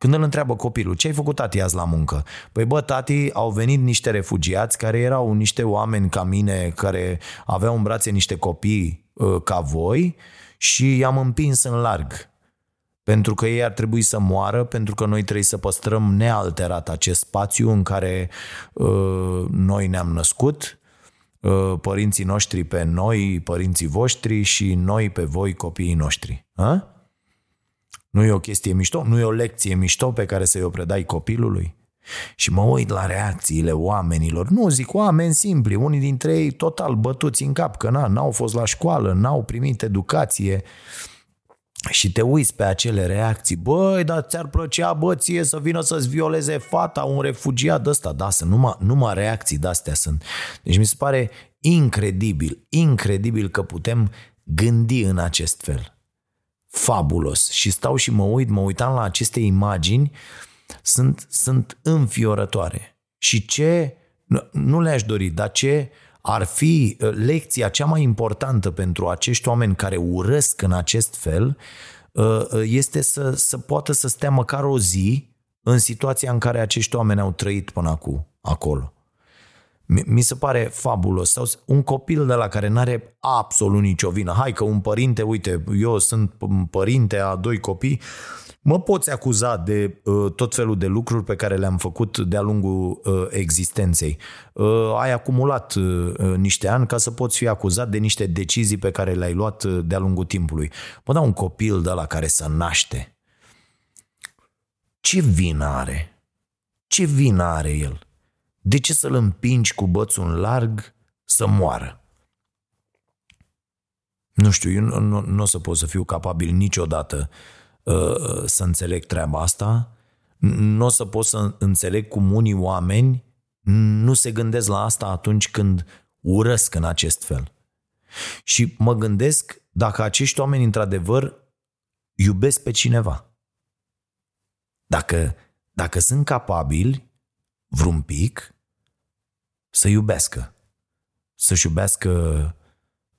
Când îl întreabă copilul, ce ai făcut tati azi la muncă? Păi bă, tati, au venit niște refugiați care erau niște oameni ca mine, care aveau în brațe niște copii uh, ca voi și i-am împins în larg. Pentru că ei ar trebui să moară, pentru că noi trebuie să păstrăm nealterat acest spațiu în care uh, noi ne-am născut, uh, părinții noștri pe noi, părinții voștri și noi pe voi, copiii noștri. Ha? Nu e o chestie mișto? Nu e o lecție mișto pe care să-i o predai copilului? Și mă uit la reacțiile oamenilor. Nu zic oameni simpli, unii dintre ei total bătuți în cap, că na, n-au fost la școală, n-au primit educație. Și te uiți pe acele reacții. Băi, dar ți-ar plăcea, bă, ție să vină să-ți violeze fata, un refugiat ăsta. Da, sunt numai, numai reacții de-astea sunt. Deci mi se pare incredibil, incredibil că putem gândi în acest fel fabulos și stau și mă uit, mă uitam la aceste imagini, sunt, sunt înfiorătoare. Și ce, nu le-aș dori, dar ce ar fi uh, lecția cea mai importantă pentru acești oameni care urăsc în acest fel, uh, uh, este să, să poată să stea măcar o zi în situația în care acești oameni au trăit până acum, acolo. Mi se pare fabulos. Sau un copil de la care nu are absolut nicio vină. Hai că un părinte, uite, eu sunt părinte a doi copii, mă poți acuza de uh, tot felul de lucruri pe care le-am făcut de-a lungul uh, existenței. Uh, ai acumulat uh, niște ani ca să poți fi acuzat de niște decizii pe care le-ai luat uh, de-a lungul timpului. Mă da un copil de la care să naște. Ce vină are? Ce vină are el? De ce să-l împingi cu bățul larg să moară? Nu știu, eu nu, nu, nu o să pot să fiu capabil niciodată uh, să înțeleg treaba asta. Nu o să pot să înțeleg cum unii oameni nu se gândesc la asta atunci când urăsc în acest fel. Și mă gândesc dacă acești oameni într-adevăr iubesc pe cineva. Dacă, dacă sunt capabili vreun pic, să iubească. Să-și iubească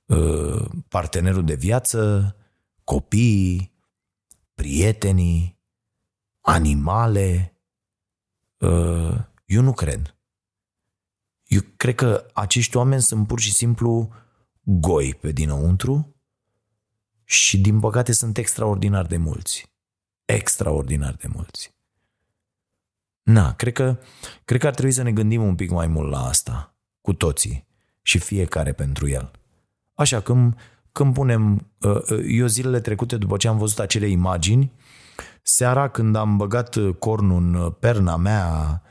uh, partenerul de viață, copiii, prietenii, animale. Uh, eu nu cred. Eu cred că acești oameni sunt pur și simplu goi pe dinăuntru și din păcate sunt extraordinar de mulți. Extraordinar de mulți. Na, cred că, cred că ar trebui să ne gândim un pic mai mult la asta, cu toții și fiecare pentru el. Așa, când, când punem, uh, uh, eu zilele trecute după ce am văzut acele imagini, seara când am băgat cornul în perna mea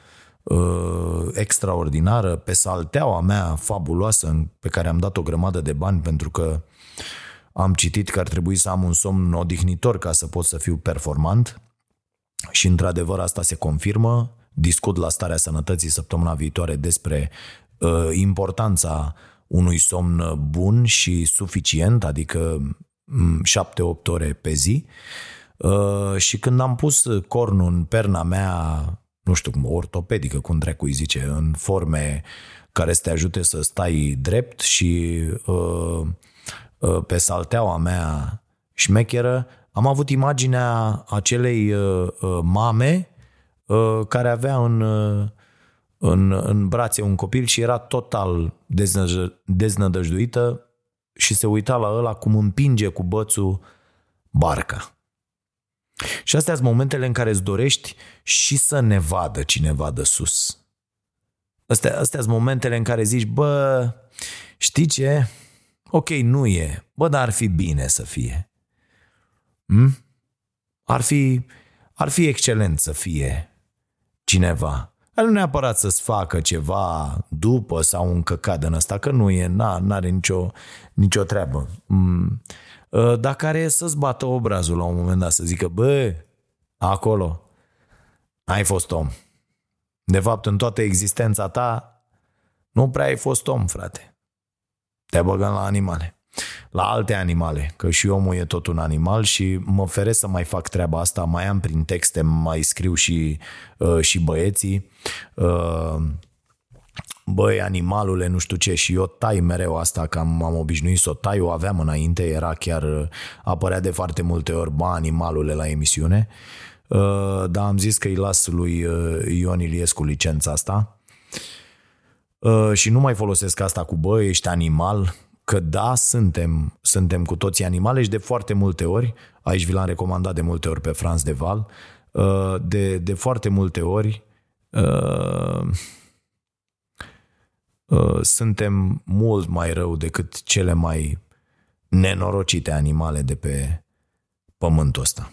uh, extraordinară, pe salteaua mea fabuloasă pe care am dat o grămadă de bani pentru că am citit că ar trebui să am un somn odihnitor ca să pot să fiu performant, și într-adevăr asta se confirmă. Discut la starea sănătății săptămâna viitoare despre uh, importanța unui somn bun și suficient, adică 7-8 ore pe zi. Uh, și când am pus cornul în perna mea, nu știu cum, ortopedică, cum dracu îi zice, în forme care să te ajute să stai drept și uh, uh, pe salteaua mea șmecheră, am avut imaginea acelei uh, uh, mame uh, care avea în, uh, în, în brațe un copil și era total deznădăjduită și se uita la ăla cum împinge cu bățul barca. Și astea sunt momentele în care îți dorești și să ne vadă cineva de sus. Astea, astea sunt momentele în care zici, bă, știi ce? Ok, nu e. Bă, dar ar fi bine să fie. Hmm? ar fi, ar fi excelent să fie cineva. Dar nu neapărat să-ți facă ceva după sau un căcat în ăsta, că nu e, n are nicio, nicio treabă. Mm. Ă, dar care să-ți bată obrazul la un moment dat, să zică, bă, acolo, ai fost om. De fapt, în toată existența ta, nu prea ai fost om, frate. Te băgăm la animale. La alte animale, că și omul e tot un animal și mă feresc să mai fac treaba asta, mai am prin texte, mai scriu și, uh, și băieții. Uh, băi, animalule, nu știu ce, și eu tai mereu asta, că am, am obișnuit să o tai, o aveam înainte, era chiar, apărea de foarte multe ori, bă, animalule la emisiune, uh, dar am zis că îi las lui uh, Ion Iliescu licența asta. Uh, și nu mai folosesc asta cu, bă, ești animal, că da, suntem, suntem cu toții animale și de foarte multe ori, aici vi l-am recomandat de multe ori pe Franz de Val, uh, de, de foarte multe ori uh, uh, suntem mult mai rău decât cele mai nenorocite animale de pe pământul ăsta.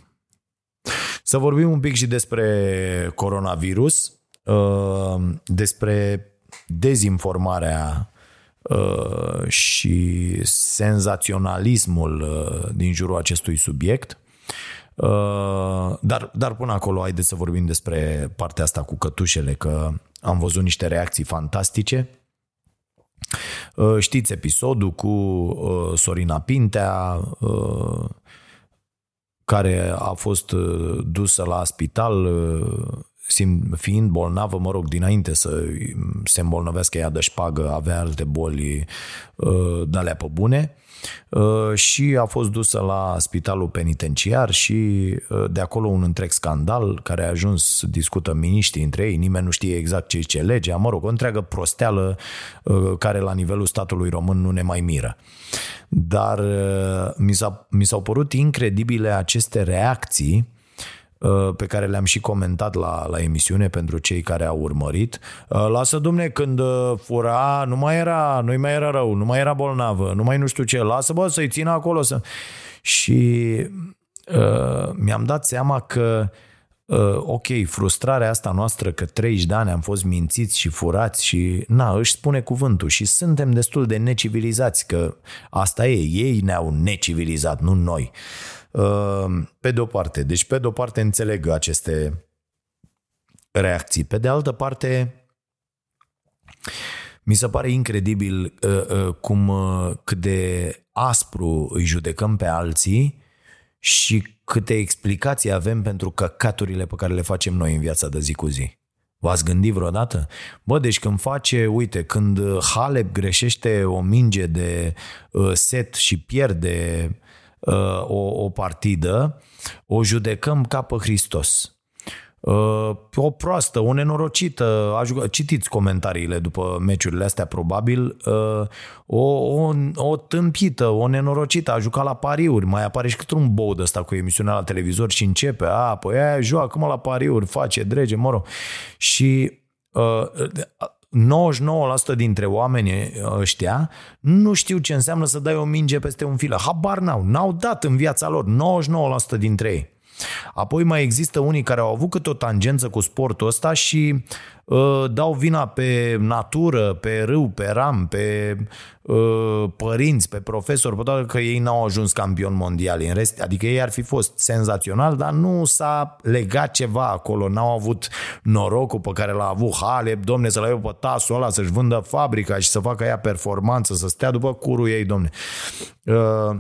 Să vorbim un pic și despre coronavirus, despre dezinformarea Uh, și senzaționalismul uh, din jurul acestui subiect. Uh, dar, dar până acolo, haideți să vorbim despre partea asta cu cătușele, că am văzut niște reacții fantastice. Știți episodul cu Sorina Pintea, care a fost dusă la spital fiind bolnavă, mă rog, dinainte să se îmbolnăvească ea de șpagă, avea alte boli uh, de alea pe bune uh, și a fost dusă la spitalul penitenciar și uh, de acolo un întreg scandal care a ajuns, discută miniștrii între ei, nimeni nu știe exact ce ce legea, mă rog, o întreagă prosteală care la nivelul statului român nu ne mai miră. Dar mi, s-a, mi s-au părut incredibile aceste reacții Uh, pe care le-am și comentat la, la emisiune pentru cei care au urmărit. Uh, lasă, domne, când uh, fura, nu mai era, nu mai era rău, nu mai era bolnavă, nu mai nu știu ce, lasă, bă, să-i țină acolo. Să... Și uh, mi-am dat seama că uh, ok, frustrarea asta noastră că 30 de ani am fost mințiți și furați și na, își spune cuvântul și suntem destul de necivilizați că asta e, ei ne-au necivilizat, nu noi. Uh, Ehm, pe de o parte. Deci, pe de o parte, înțeleg aceste reacții. Pe de altă parte, mi se pare incredibil uh, uh, cum uh, cât de aspru îi judecăm pe alții și câte explicații avem pentru căcaturile pe care le facem noi în viața de zi cu zi. V-ați gândit vreodată? Bă, deci când face, uite, când Halep greșește o minge de set și pierde Uh, o, o partidă, o judecăm ca pe Hristos. Uh, o proastă, o nenorocită, aș jucat, citiți comentariile după meciurile astea probabil, uh, o, o, o tâmpită, o nenorocită, a jucat la pariuri, mai apare și cât un de ăsta cu emisiunea la televizor și începe, a, păi aia joacă mă la pariuri, face, drege, mă rog. Și 99% dintre oamenii ăștia nu știu ce înseamnă să dai o minge peste un filă. Habar n-au. N-au dat în viața lor. 99% dintre ei. Apoi mai există unii care au avut câte o tangență cu sportul ăsta și uh, dau vina pe natură, pe râu, pe ram, pe uh, părinți, pe profesori, pe toate că ei n-au ajuns campion mondial. În rest, adică ei ar fi fost senzațional, dar nu s-a legat ceva acolo, n-au avut norocul pe care l-a avut Halep, domne, să-l aibă pe tasul ăla, să-și vândă fabrica și să facă ea performanță, să stea după curul ei, domne. Uh,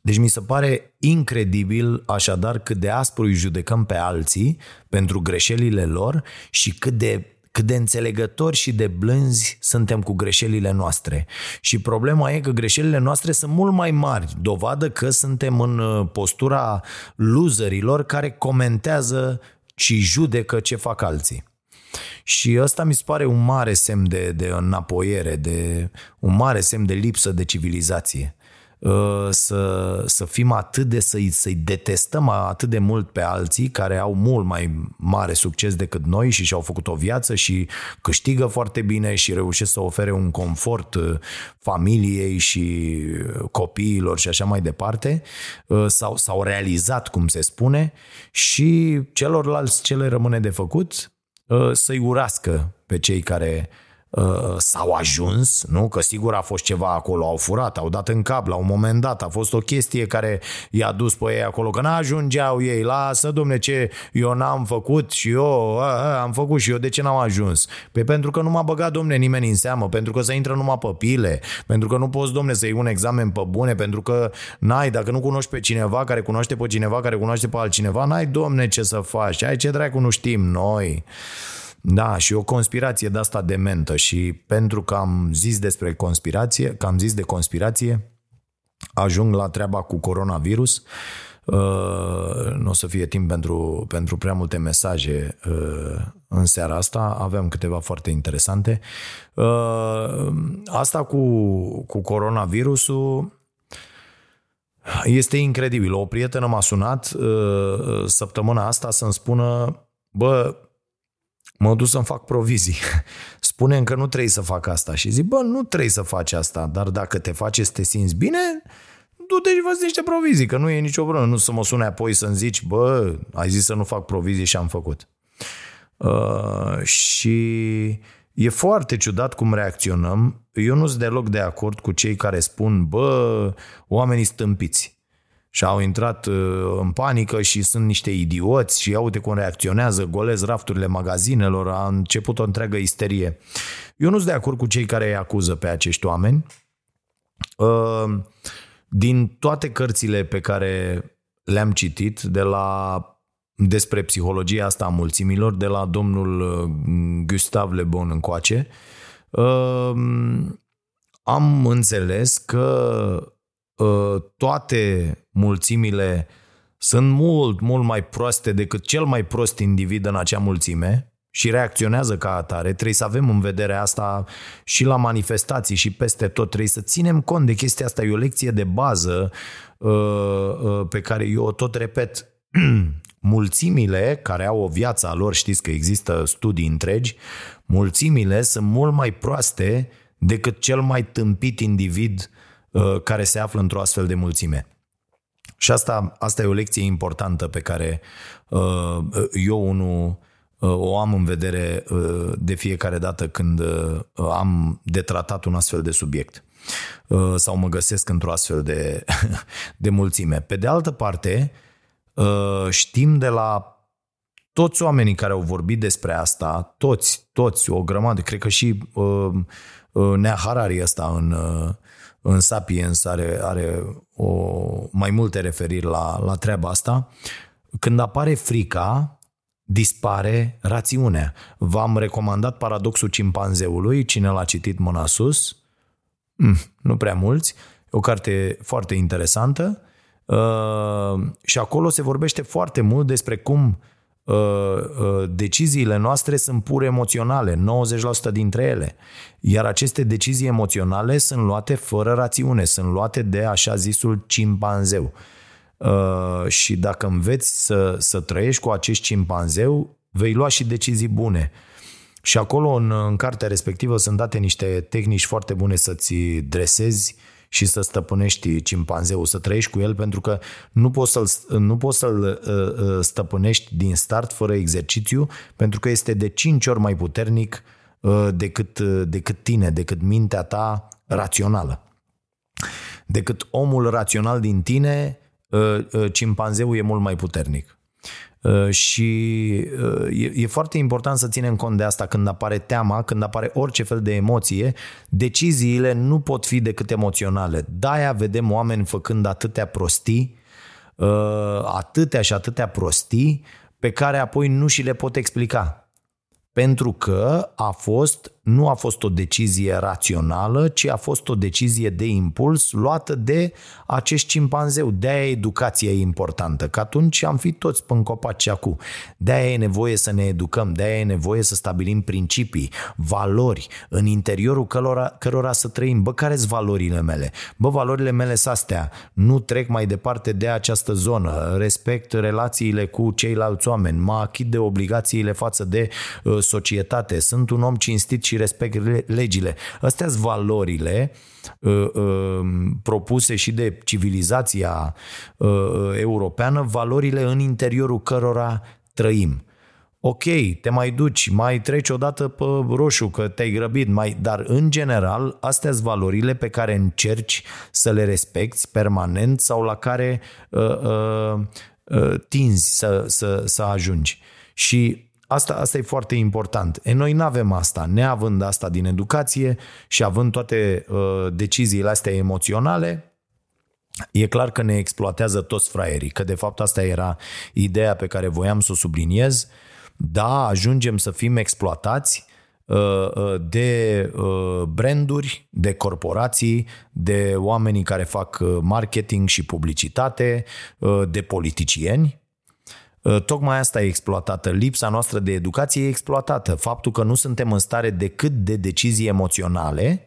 deci mi se pare incredibil așadar cât de aspru îi judecăm pe alții pentru greșelile lor și cât de cât de înțelegători și de blânzi suntem cu greșelile noastre. Și problema e că greșelile noastre sunt mult mai mari, dovadă că suntem în uh, postura loserilor care comentează și judecă ce fac alții. Și ăsta mi se pare un mare semn de, de înapoiere, de, un mare semn de lipsă de civilizație. Uh, să, să fim atât de, să-i, să-i detestăm atât de mult pe alții care au mult mai mare succes decât noi și și-au făcut o viață și câștigă foarte bine și reușesc să ofere un confort uh, familiei și copiilor și așa mai departe, s-au, s-au realizat, cum se spune, și celorlalți ce le rămâne de făcut, să-i urască pe cei care uh, s-au ajuns, nu? Că sigur a fost ceva acolo, au furat, au dat în cap la un moment dat, a fost o chestie care i-a dus pe ei acolo, că n-ajungeau ei, lasă domne ce eu n-am făcut și eu a, a, am făcut și eu, de ce n-am ajuns? Păi pentru că nu m-a băgat domne nimeni în seamă, pentru că să intră numai pe pile, pentru că nu poți domne să iei un examen pe bune, pentru că n-ai, dacă nu cunoști pe cineva care cunoaște pe cineva care cunoaște pe altcineva, n-ai domne ce să faci, ai ce dracu nu știm noi. Da, și o conspirație de asta dementă și pentru că am zis despre conspirație, că am zis de conspirație, ajung la treaba cu coronavirus. Uh, nu o să fie timp pentru, pentru prea multe mesaje uh, în seara asta. Avem câteva foarte interesante. Uh, asta cu, cu coronavirusul este incredibil. O prietenă m-a sunat săptămâna asta să-mi spună bă, mă duc să-mi fac provizii. spune că nu trebuie să fac asta. Și zic, bă, nu trebuie să faci asta, dar dacă te face să te simți bine, du-te și fă niște provizii, că nu e nicio problemă. Nu să mă sune apoi să-mi zici, bă, ai zis să nu fac provizii și am făcut. Uh, și e foarte ciudat cum reacționăm. Eu nu sunt deloc de acord cu cei care spun, bă, oamenii stâmpiți și au intrat uh, în panică și sunt niște idioți și uite cum reacționează, golez rafturile magazinelor, a început o întreagă isterie. Eu nu sunt de acord cu cei care îi acuză pe acești oameni. Uh, din toate cărțile pe care le-am citit, de la despre psihologia asta a mulțimilor, de la domnul uh, Gustav Le Bon încoace, am înțeles că toate mulțimile sunt mult, mult mai proaste decât cel mai prost individ în acea mulțime și reacționează ca atare. Trebuie să avem în vedere asta și la manifestații și peste tot. Trebuie să ținem cont de chestia asta. E o lecție de bază uh, uh, pe care eu o tot repet. mulțimile care au o viață a lor, știți că există studii întregi, mulțimile sunt mult mai proaste decât cel mai tâmpit individ uh, care se află într-o astfel de mulțime. Și asta, asta e o lecție importantă pe care uh, eu unul uh, o am în vedere uh, de fiecare dată când uh, am de tratat un astfel de subiect uh, sau mă găsesc într-o astfel de, de mulțime. Pe de altă parte, uh, știm de la toți oamenii care au vorbit despre asta, toți, toți, o grămadă, cred că și uh, uh, Nea Harari ăsta în, uh, în Sapiens are, are o, mai multe referiri la, la treaba asta. Când apare frica, dispare rațiunea. V-am recomandat Paradoxul cimpanzeului, cine l-a citit mâna sus? Mm, nu prea mulți. O carte foarte interesantă uh, și acolo se vorbește foarte mult despre cum Uh, uh, deciziile noastre sunt pur emoționale, 90% dintre ele. Iar aceste decizii emoționale sunt luate fără rațiune, sunt luate de așa zisul cimpanzeu. Uh, și dacă înveți să, să trăiești cu acest cimpanzeu, vei lua și decizii bune. Și acolo, în, în cartea respectivă, sunt date niște tehnici foarte bune să-ți dresezi uh, și să stăpânești cimpanzeul, să trăiești cu el, pentru că nu poți să-l, nu poți să-l uh, uh, stăpânești din start fără exercițiu, pentru că este de 5 ori mai puternic uh, decât, decât tine, decât mintea ta rațională. Decât omul rațional din tine, cimpanzeul e mult mai puternic. Uh, și uh, e, e foarte important să ținem cont de asta când apare teama, când apare orice fel de emoție, deciziile nu pot fi decât emoționale. De-aia vedem oameni făcând atâtea prostii, uh, atâtea și atâtea prostii, pe care apoi nu și le pot explica. Pentru că a fost nu a fost o decizie rațională, ci a fost o decizie de impuls luată de acești cimpanzeu. De-aia educația e importantă, că atunci am fi toți pe copaci acum. De-aia e nevoie să ne educăm, de-aia e nevoie să stabilim principii, valori în interiorul cărora, cărora să trăim. Bă, care sunt valorile mele? Bă, valorile mele sunt astea. Nu trec mai departe de această zonă. Respect relațiile cu ceilalți oameni. Mă achid de obligațiile față de uh, societate. Sunt un om cinstit și respect legile. Astea sunt valorile uh, uh, propuse și de civilizația uh, europeană, valorile în interiorul cărora trăim. Ok, te mai duci, mai treci odată pe roșu că te-ai grăbit, mai, dar în general astea sunt valorile pe care încerci să le respecti permanent sau la care uh, uh, uh, tinzi să, să, să ajungi. Și Asta, asta e foarte important. E, noi nu avem asta. Neavând asta din educație și având toate uh, deciziile astea emoționale, e clar că ne exploatează toți fraierii, că de fapt asta era ideea pe care voiam să o subliniez. Da, ajungem să fim exploatați uh, uh, de uh, branduri, de corporații, de oamenii care fac marketing și publicitate, de politicieni, Ă, tocmai asta e exploatată. Lipsa noastră de educație e exploatată. Faptul că nu suntem în stare decât de decizii emoționale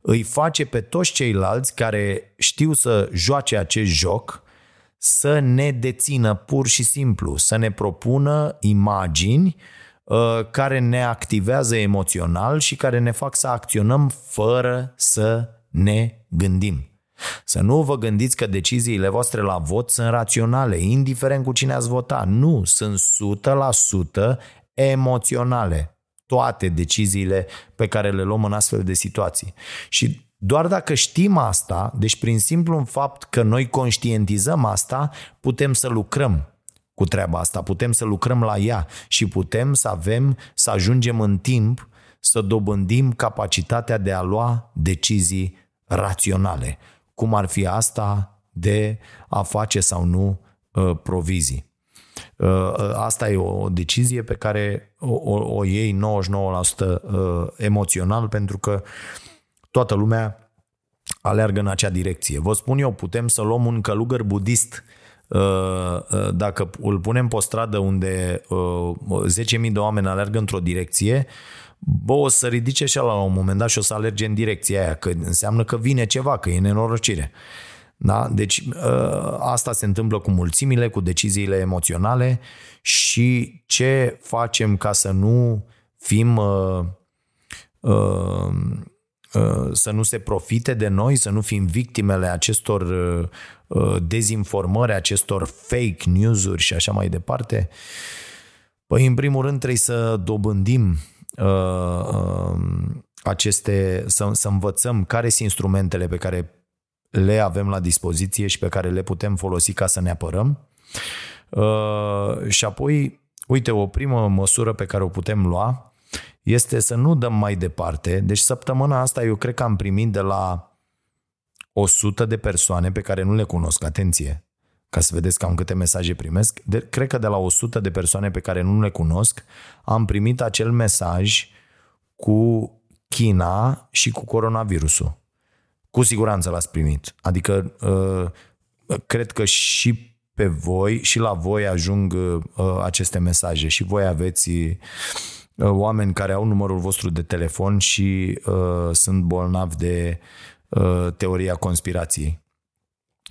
îi face pe toți ceilalți care știu să joace acest joc să ne dețină pur și simplu, să ne propună imagini ă, care ne activează emoțional și care ne fac să acționăm fără să ne gândim. Să nu vă gândiți că deciziile voastre la vot sunt raționale, indiferent cu cine ați vota. Nu, sunt 100% emoționale. Toate deciziile pe care le luăm în astfel de situații. Și doar dacă știm asta, deci prin simplu fapt că noi conștientizăm asta, putem să lucrăm cu treaba asta, putem să lucrăm la ea și putem să avem, să ajungem în timp să dobândim capacitatea de a lua decizii raționale cum ar fi asta de a face sau nu uh, provizii. Uh, uh, asta e o decizie pe care o, o, o iei 99% emoțional pentru că toată lumea aleargă în acea direcție. Vă spun eu, putem să luăm un călugăr budist dacă îl punem pe o stradă unde 10.000 de oameni alergă într-o direcție, bă, o să ridice și la un moment dat și o să alerge în direcția aia, că înseamnă că vine ceva, că e nenorocire. Da? Deci ă, asta se întâmplă cu mulțimile, cu deciziile emoționale și ce facem ca să nu fim uh, uh, uh, să nu se profite de noi, să nu fim victimele acestor dezinformări, acestor fake news-uri și așa mai departe? Păi, în primul rând, trebuie să dobândim uh, uh, aceste, să, să învățăm care sunt instrumentele pe care le avem la dispoziție și pe care le putem folosi ca să ne apărăm. Uh, și apoi, uite, o primă măsură pe care o putem lua este să nu dăm mai departe. Deci săptămâna asta eu cred că am primit de la 100 de persoane pe care nu le cunosc, atenție, ca să vedeți cam câte mesaje primesc. De, cred că de la 100 de persoane pe care nu le cunosc, am primit acel mesaj cu China și cu coronavirusul. Cu siguranță l-ați primit. Adică uh, cred că și pe voi și la voi ajung uh, aceste mesaje și voi aveți uh, oameni care au numărul vostru de telefon și uh, sunt bolnavi de uh, teoria conspirației.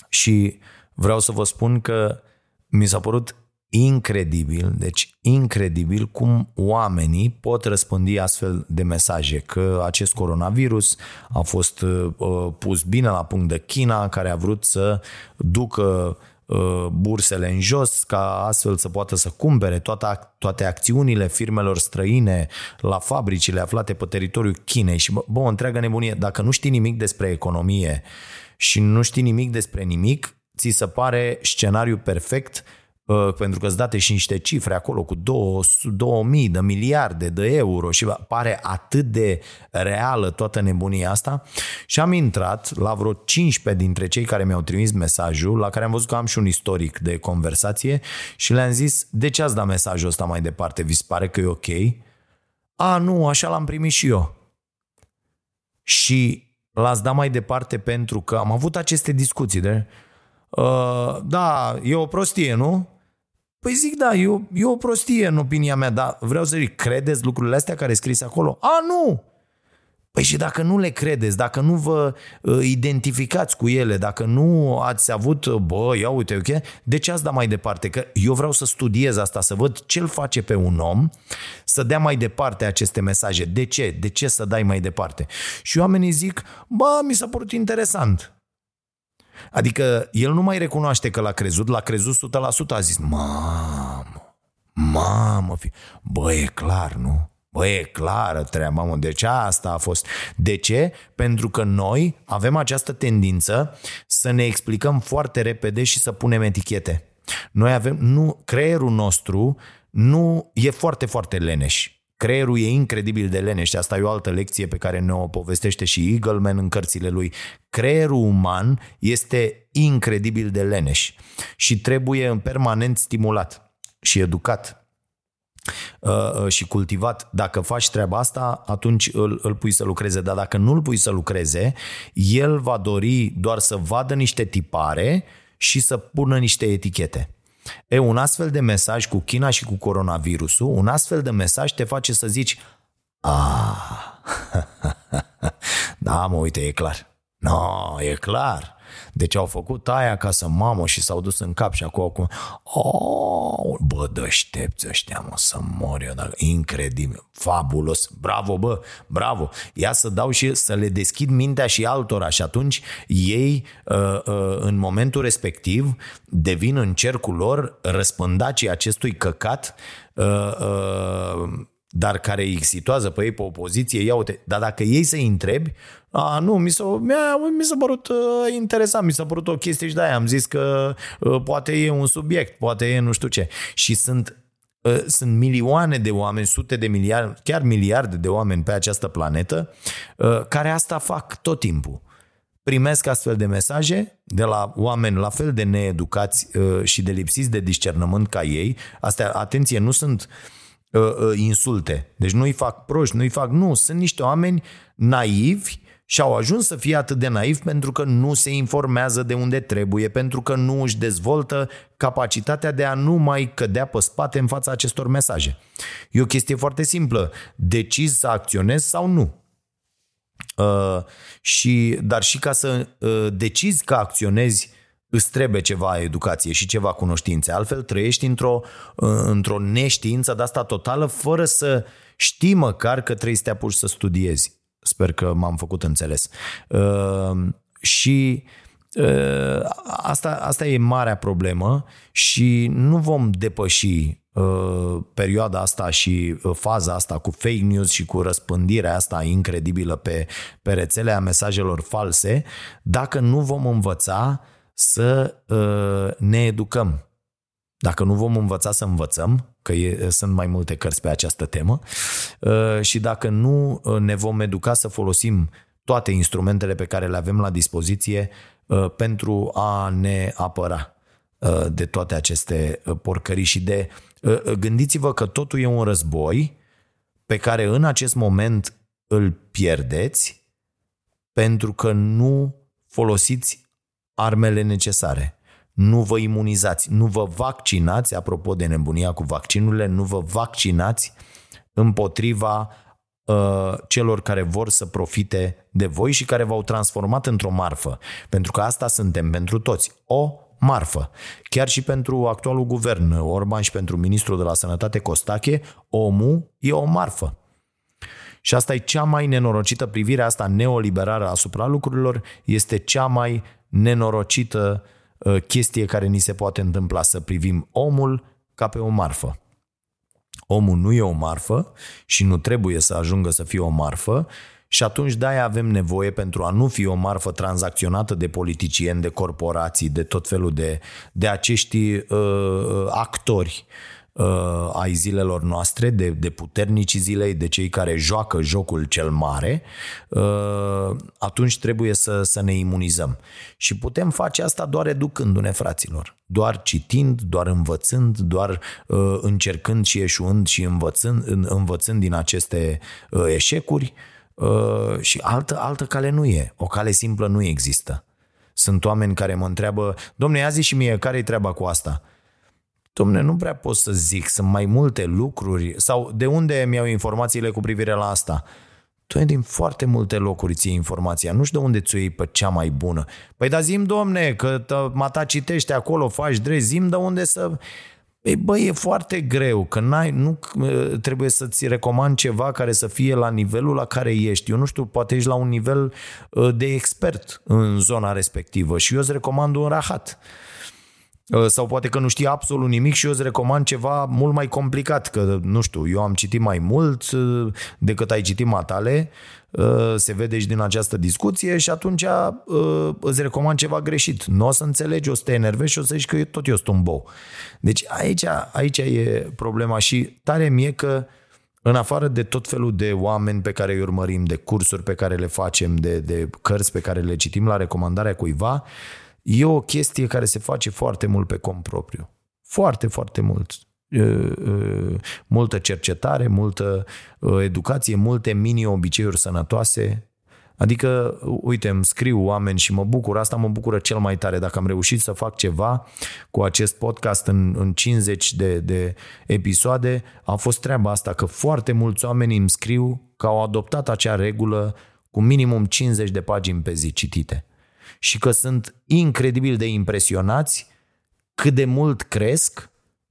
Și vreau să vă spun că mi s-a părut incredibil, deci incredibil cum oamenii pot răspândi astfel de mesaje, că acest coronavirus a fost uh, pus bine la punct de China, care a vrut să ducă uh, bursele în jos ca astfel să poată să cumpere toate, toate acțiunile firmelor străine la fabricile aflate pe teritoriul Chinei și bă, bă, o întreagă nebunie. Dacă nu știi nimic despre economie și nu știi nimic despre nimic, ți se pare scenariu perfect uh, pentru că îți date și niște cifre acolo cu 2000 de miliarde de euro și pare atât de reală toată nebunia asta și am intrat la vreo 15 dintre cei care mi-au trimis mesajul, la care am văzut că am și un istoric de conversație și le-am zis, de ce ați dat mesajul ăsta mai departe? Vi se pare că e ok? A, nu, așa l-am primit și eu. și l-ați dat mai departe pentru că am avut aceste discuții de uh, da, e o prostie, nu? Păi zic, da, e o, e o prostie în opinia mea, dar vreau să zic, credeți lucrurile astea care scris acolo? A, nu! Păi și dacă nu le credeți, dacă nu vă uh, identificați cu ele, dacă nu ați avut, uh, bă, ia uite, ok, de ce ați dat mai departe? Că eu vreau să studiez asta, să văd ce îl face pe un om să dea mai departe aceste mesaje. De ce? De ce să dai mai departe? Și oamenii zic, bă, mi s-a părut interesant. Adică el nu mai recunoaște că l-a crezut, l-a crezut 100%, a zis, mamă, mamă, fi... bă, e clar, nu? Bă, e clară treaba, mă, deci asta a fost. De ce? Pentru că noi avem această tendință să ne explicăm foarte repede și să punem etichete. Noi avem, nu, creierul nostru nu e foarte, foarte leneș. Creierul e incredibil de leneș și asta e o altă lecție pe care ne-o povestește și Eagleman în cărțile lui. Creierul uman este incredibil de leneș și trebuie în permanent stimulat și educat Uh, uh, și cultivat, dacă faci treaba asta, atunci îl, îl pui să lucreze. Dar dacă nu îl pui să lucreze, el va dori doar să vadă niște tipare și să pună niște etichete. E, un astfel de mesaj cu China și cu coronavirusul, un astfel de mesaj te face să zici Ah, da, mă, uite, e clar. No, e clar. Deci au făcut aia ca să mamă și s-au dus în cap și acum, acum oh, bă, dăștepți ăștia, mă, să mor eu, dacă, incredibil, fabulos, bravo, bă, bravo. Ia să dau și să le deschid mintea și altora și atunci ei, uh, uh, în momentul respectiv, devin în cercul lor răspândacii acestui căcat uh, dar care îi situează pe ei pe o poziție, ia uite, dar dacă ei să-i întrebi, a, nu, mi s-a, mi mi s-a părut uh, interesant, mi s-a părut o chestie și de-aia am zis că uh, poate e un subiect, poate e nu știu ce. Și sunt uh, sunt milioane de oameni, sute de miliarde, chiar miliarde de oameni pe această planetă uh, care asta fac tot timpul. Primesc astfel de mesaje de la oameni la fel de needucați uh, și de lipsiți de discernământ ca ei. Astea, atenție, nu sunt uh, insulte. Deci nu-i fac proști, nu-i fac... Nu, sunt niște oameni naivi și au ajuns să fie atât de naivi pentru că nu se informează de unde trebuie, pentru că nu își dezvoltă capacitatea de a nu mai cădea pe spate în fața acestor mesaje. E o chestie foarte simplă. Decizi să acționezi sau nu. Uh, și, dar și ca să uh, decizi că acționezi, îți trebuie ceva educație și ceva cunoștințe. Altfel trăiești într-o, uh, într-o neștiință de asta totală fără să știi măcar că trebuie să te apuci să studiezi. Sper că m-am făcut înțeles. Uh, și uh, asta, asta e marea problemă și nu vom depăși uh, perioada asta și uh, faza asta cu fake news și cu răspândirea asta incredibilă pe, pe rețele a mesajelor false dacă nu vom învăța să uh, ne educăm. Dacă nu vom învăța să învățăm, că e, sunt mai multe cărți pe această temă, uh, și dacă nu uh, ne vom educa să folosim toate instrumentele pe care le avem la dispoziție uh, pentru a ne apăra de toate aceste porcării și de... Gândiți-vă că totul e un război pe care în acest moment îl pierdeți pentru că nu folosiți armele necesare nu vă imunizați, nu vă vaccinați, apropo de nebunia cu vaccinurile, nu vă vaccinați împotriva uh, celor care vor să profite de voi și care v-au transformat într-o marfă. Pentru că asta suntem pentru toți. O marfă. Chiar și pentru actualul guvern Orban și pentru ministrul de la sănătate Costache, omul e o marfă. Și asta e cea mai nenorocită privire, asta neoliberară asupra lucrurilor, este cea mai nenorocită uh, Uh, chestie care ni se poate întâmpla, să privim omul ca pe o marfă. Omul nu e o marfă și nu trebuie să ajungă să fie o marfă și atunci de-aia avem nevoie pentru a nu fi o marfă tranzacționată de politicieni, de corporații, de tot felul de, de acești uh, actori uh, uh, ai zilelor noastre, de, de puternici zilei, de cei care joacă jocul cel mare, uh, atunci trebuie să, să ne imunizăm. Și putem face asta doar educându-ne, fraților. Doar citind, doar învățând, doar uh, încercând și eșuând și învățând, învățând din aceste uh, eșecuri, Uh, și altă, altă cale nu e. O cale simplă nu există. Sunt oameni care mă întreabă, domne, ia zi și mie, care-i treaba cu asta? Domne, nu prea pot să zic, sunt mai multe lucruri. Sau de unde mi-au informațiile cu privire la asta? Tu ai din foarte multe locuri ție informația. Nu știu de unde ți-o iei pe cea mai bună. Păi da zim, domne, că mata citește acolo, faci drept, zim de unde să... Ei, băi, e foarte greu, că n-ai, nu trebuie să-ți recomand ceva care să fie la nivelul la care ești. Eu nu știu, poate ești la un nivel ă, de expert în zona respectivă și eu îți recomand un rahat. Uh, sau poate că nu știi absolut nimic și eu îți recomand ceva mult mai complicat, că nu știu, eu am citit mai mult uh, decât ai citit matale, uh, se vede și din această discuție și atunci îți recomand ceva greșit. Nu o să înțelegi, o să te enervezi și o să zici că tot eu sunt un bou. Deci aici, aici e problema și tare mie că în afară de tot felul de oameni pe care îi urmărim, de cursuri pe care le facem, de, de cărți pe care le citim la recomandarea cuiva, E o chestie care se face foarte mult pe cont propriu. Foarte, foarte mult. Multă cercetare, multă educație, multe mini-obiceiuri sănătoase. Adică, uite, îmi scriu oameni și mă bucur, asta mă bucură cel mai tare. Dacă am reușit să fac ceva cu acest podcast în, în 50 de, de episoade, a fost treaba asta, că foarte mulți oameni îmi scriu că au adoptat acea regulă cu minimum 50 de pagini pe zi citite și că sunt incredibil de impresionați cât de mult cresc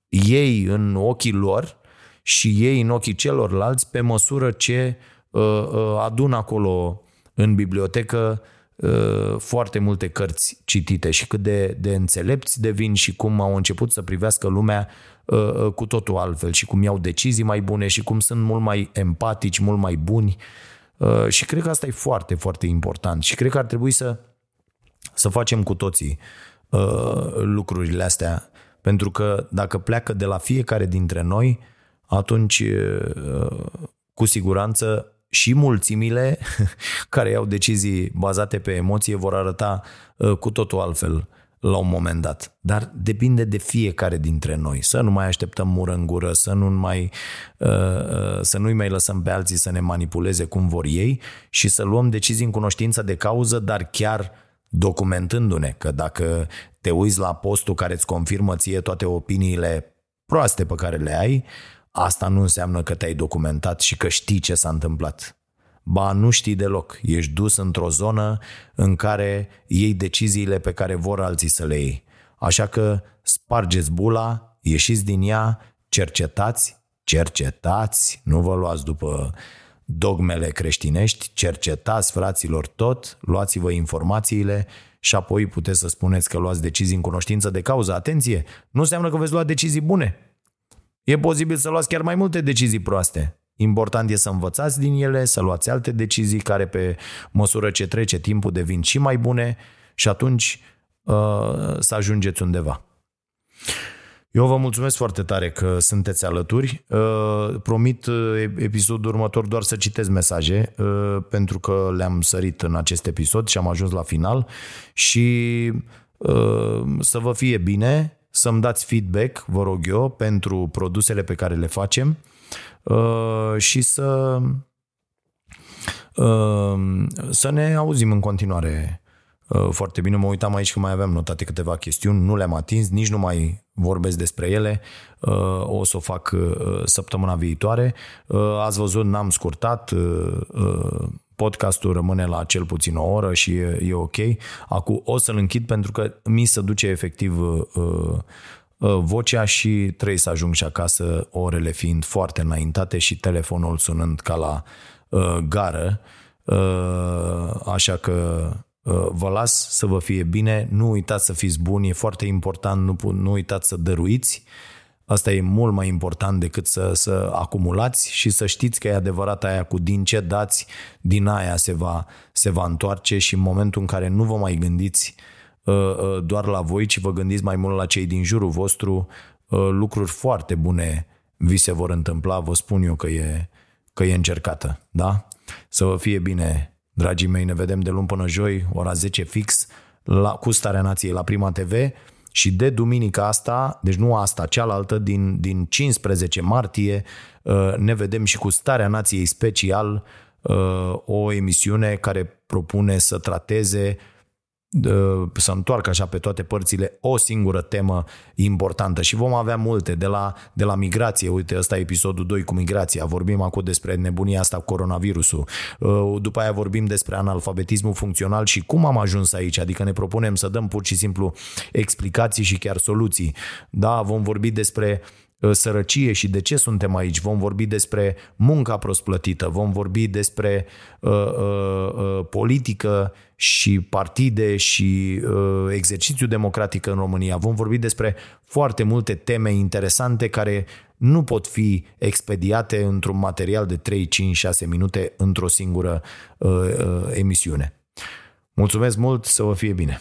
ei în ochii lor și ei în ochii celorlalți pe măsură ce uh, uh, adun acolo în bibliotecă uh, foarte multe cărți citite și cât de, de înțelepți devin și cum au început să privească lumea uh, uh, cu totul altfel și cum iau decizii mai bune și cum sunt mult mai empatici, mult mai buni. Uh, și cred că asta e foarte, foarte important și cred că ar trebui să să facem cu toții uh, lucrurile astea, pentru că dacă pleacă de la fiecare dintre noi, atunci uh, cu siguranță și mulțimile care iau decizii bazate pe emoție vor arăta uh, cu totul altfel la un moment dat. Dar depinde de fiecare dintre noi. Să nu mai așteptăm mură în gură, să nu mai uh, uh, să nu-i mai lăsăm pe alții să ne manipuleze cum vor ei și să luăm decizii în cunoștință de cauză, dar chiar documentându-ne că dacă te uiți la postul care îți confirmă ție toate opiniile proaste pe care le ai, asta nu înseamnă că te-ai documentat și că știi ce s-a întâmplat. Ba, nu știi deloc. Ești dus într-o zonă în care iei deciziile pe care vor alții să le iei. Așa că spargeți bula, ieșiți din ea, cercetați, cercetați, nu vă luați după dogmele creștinești, cercetați fraților tot, luați-vă informațiile și apoi puteți să spuneți că luați decizii în cunoștință de cauză. Atenție, nu înseamnă că veți lua decizii bune. E posibil să luați chiar mai multe decizii proaste. Important e să învățați din ele, să luați alte decizii care pe măsură ce trece timpul devin și mai bune și atunci uh, să ajungeți undeva. Eu vă mulțumesc foarte tare că sunteți alături. Uh, promit uh, episodul următor doar să citesc mesaje, uh, pentru că le-am sărit în acest episod și am ajuns la final și să vă fie bine, să-mi dați feedback, vă rog eu, pentru produsele pe care le facem și să să ne auzim în continuare Uh, foarte bine. Mă uitam aici că mai aveam notate câteva chestiuni, nu le-am atins, nici nu mai vorbesc despre ele. Uh, o să o fac uh, săptămâna viitoare. Ați văzut, n-am scurtat. Podcastul rămâne la cel puțin o oră și e, e ok. Acum o să-l închid pentru că mi se duce efectiv vocea și trebuie să ajung și acasă, orele fiind foarte înaintate și telefonul sunând ca la gară. Așa că Uh, vă las să vă fie bine, nu uitați să fiți buni, e foarte important, nu, nu uitați să dăruiți, asta e mult mai important decât să, să acumulați și să știți că e adevărat aia cu din ce dați, din aia se va, se va întoarce și în momentul în care nu vă mai gândiți uh, uh, doar la voi, ci vă gândiți mai mult la cei din jurul vostru, lucruri foarte bune vi se vor întâmpla, vă spun eu că e, că e încercată, da? Să vă fie bine Dragii mei, ne vedem de luni până joi, ora 10 fix, la, cu Starea Nației la Prima TV și de duminica asta, deci nu asta, cealaltă, din, din 15 martie, uh, ne vedem și cu Starea Nației special o emisiune care propune să trateze să întoarcă așa pe toate părțile o singură temă importantă. Și vom avea multe de la, de la migrație, uite ăsta e episodul 2 cu migrația, vorbim acum despre nebunia asta cu coronavirusul, uh, după aia vorbim despre analfabetismul funcțional și cum am ajuns aici, adică ne propunem să dăm pur și simplu explicații și chiar soluții. Da, vom vorbi despre Uh, sărăcie și de ce suntem aici. Vom vorbi despre munca prost plătită, vom vorbi despre uh, uh, uh, politică și partide și uh, exercițiu democratic în România. Vom vorbi despre foarte multe teme interesante care nu pot fi expediate într-un material de 3, 5, 6 minute într-o singură uh, uh, emisiune. Mulțumesc mult, să vă fie bine!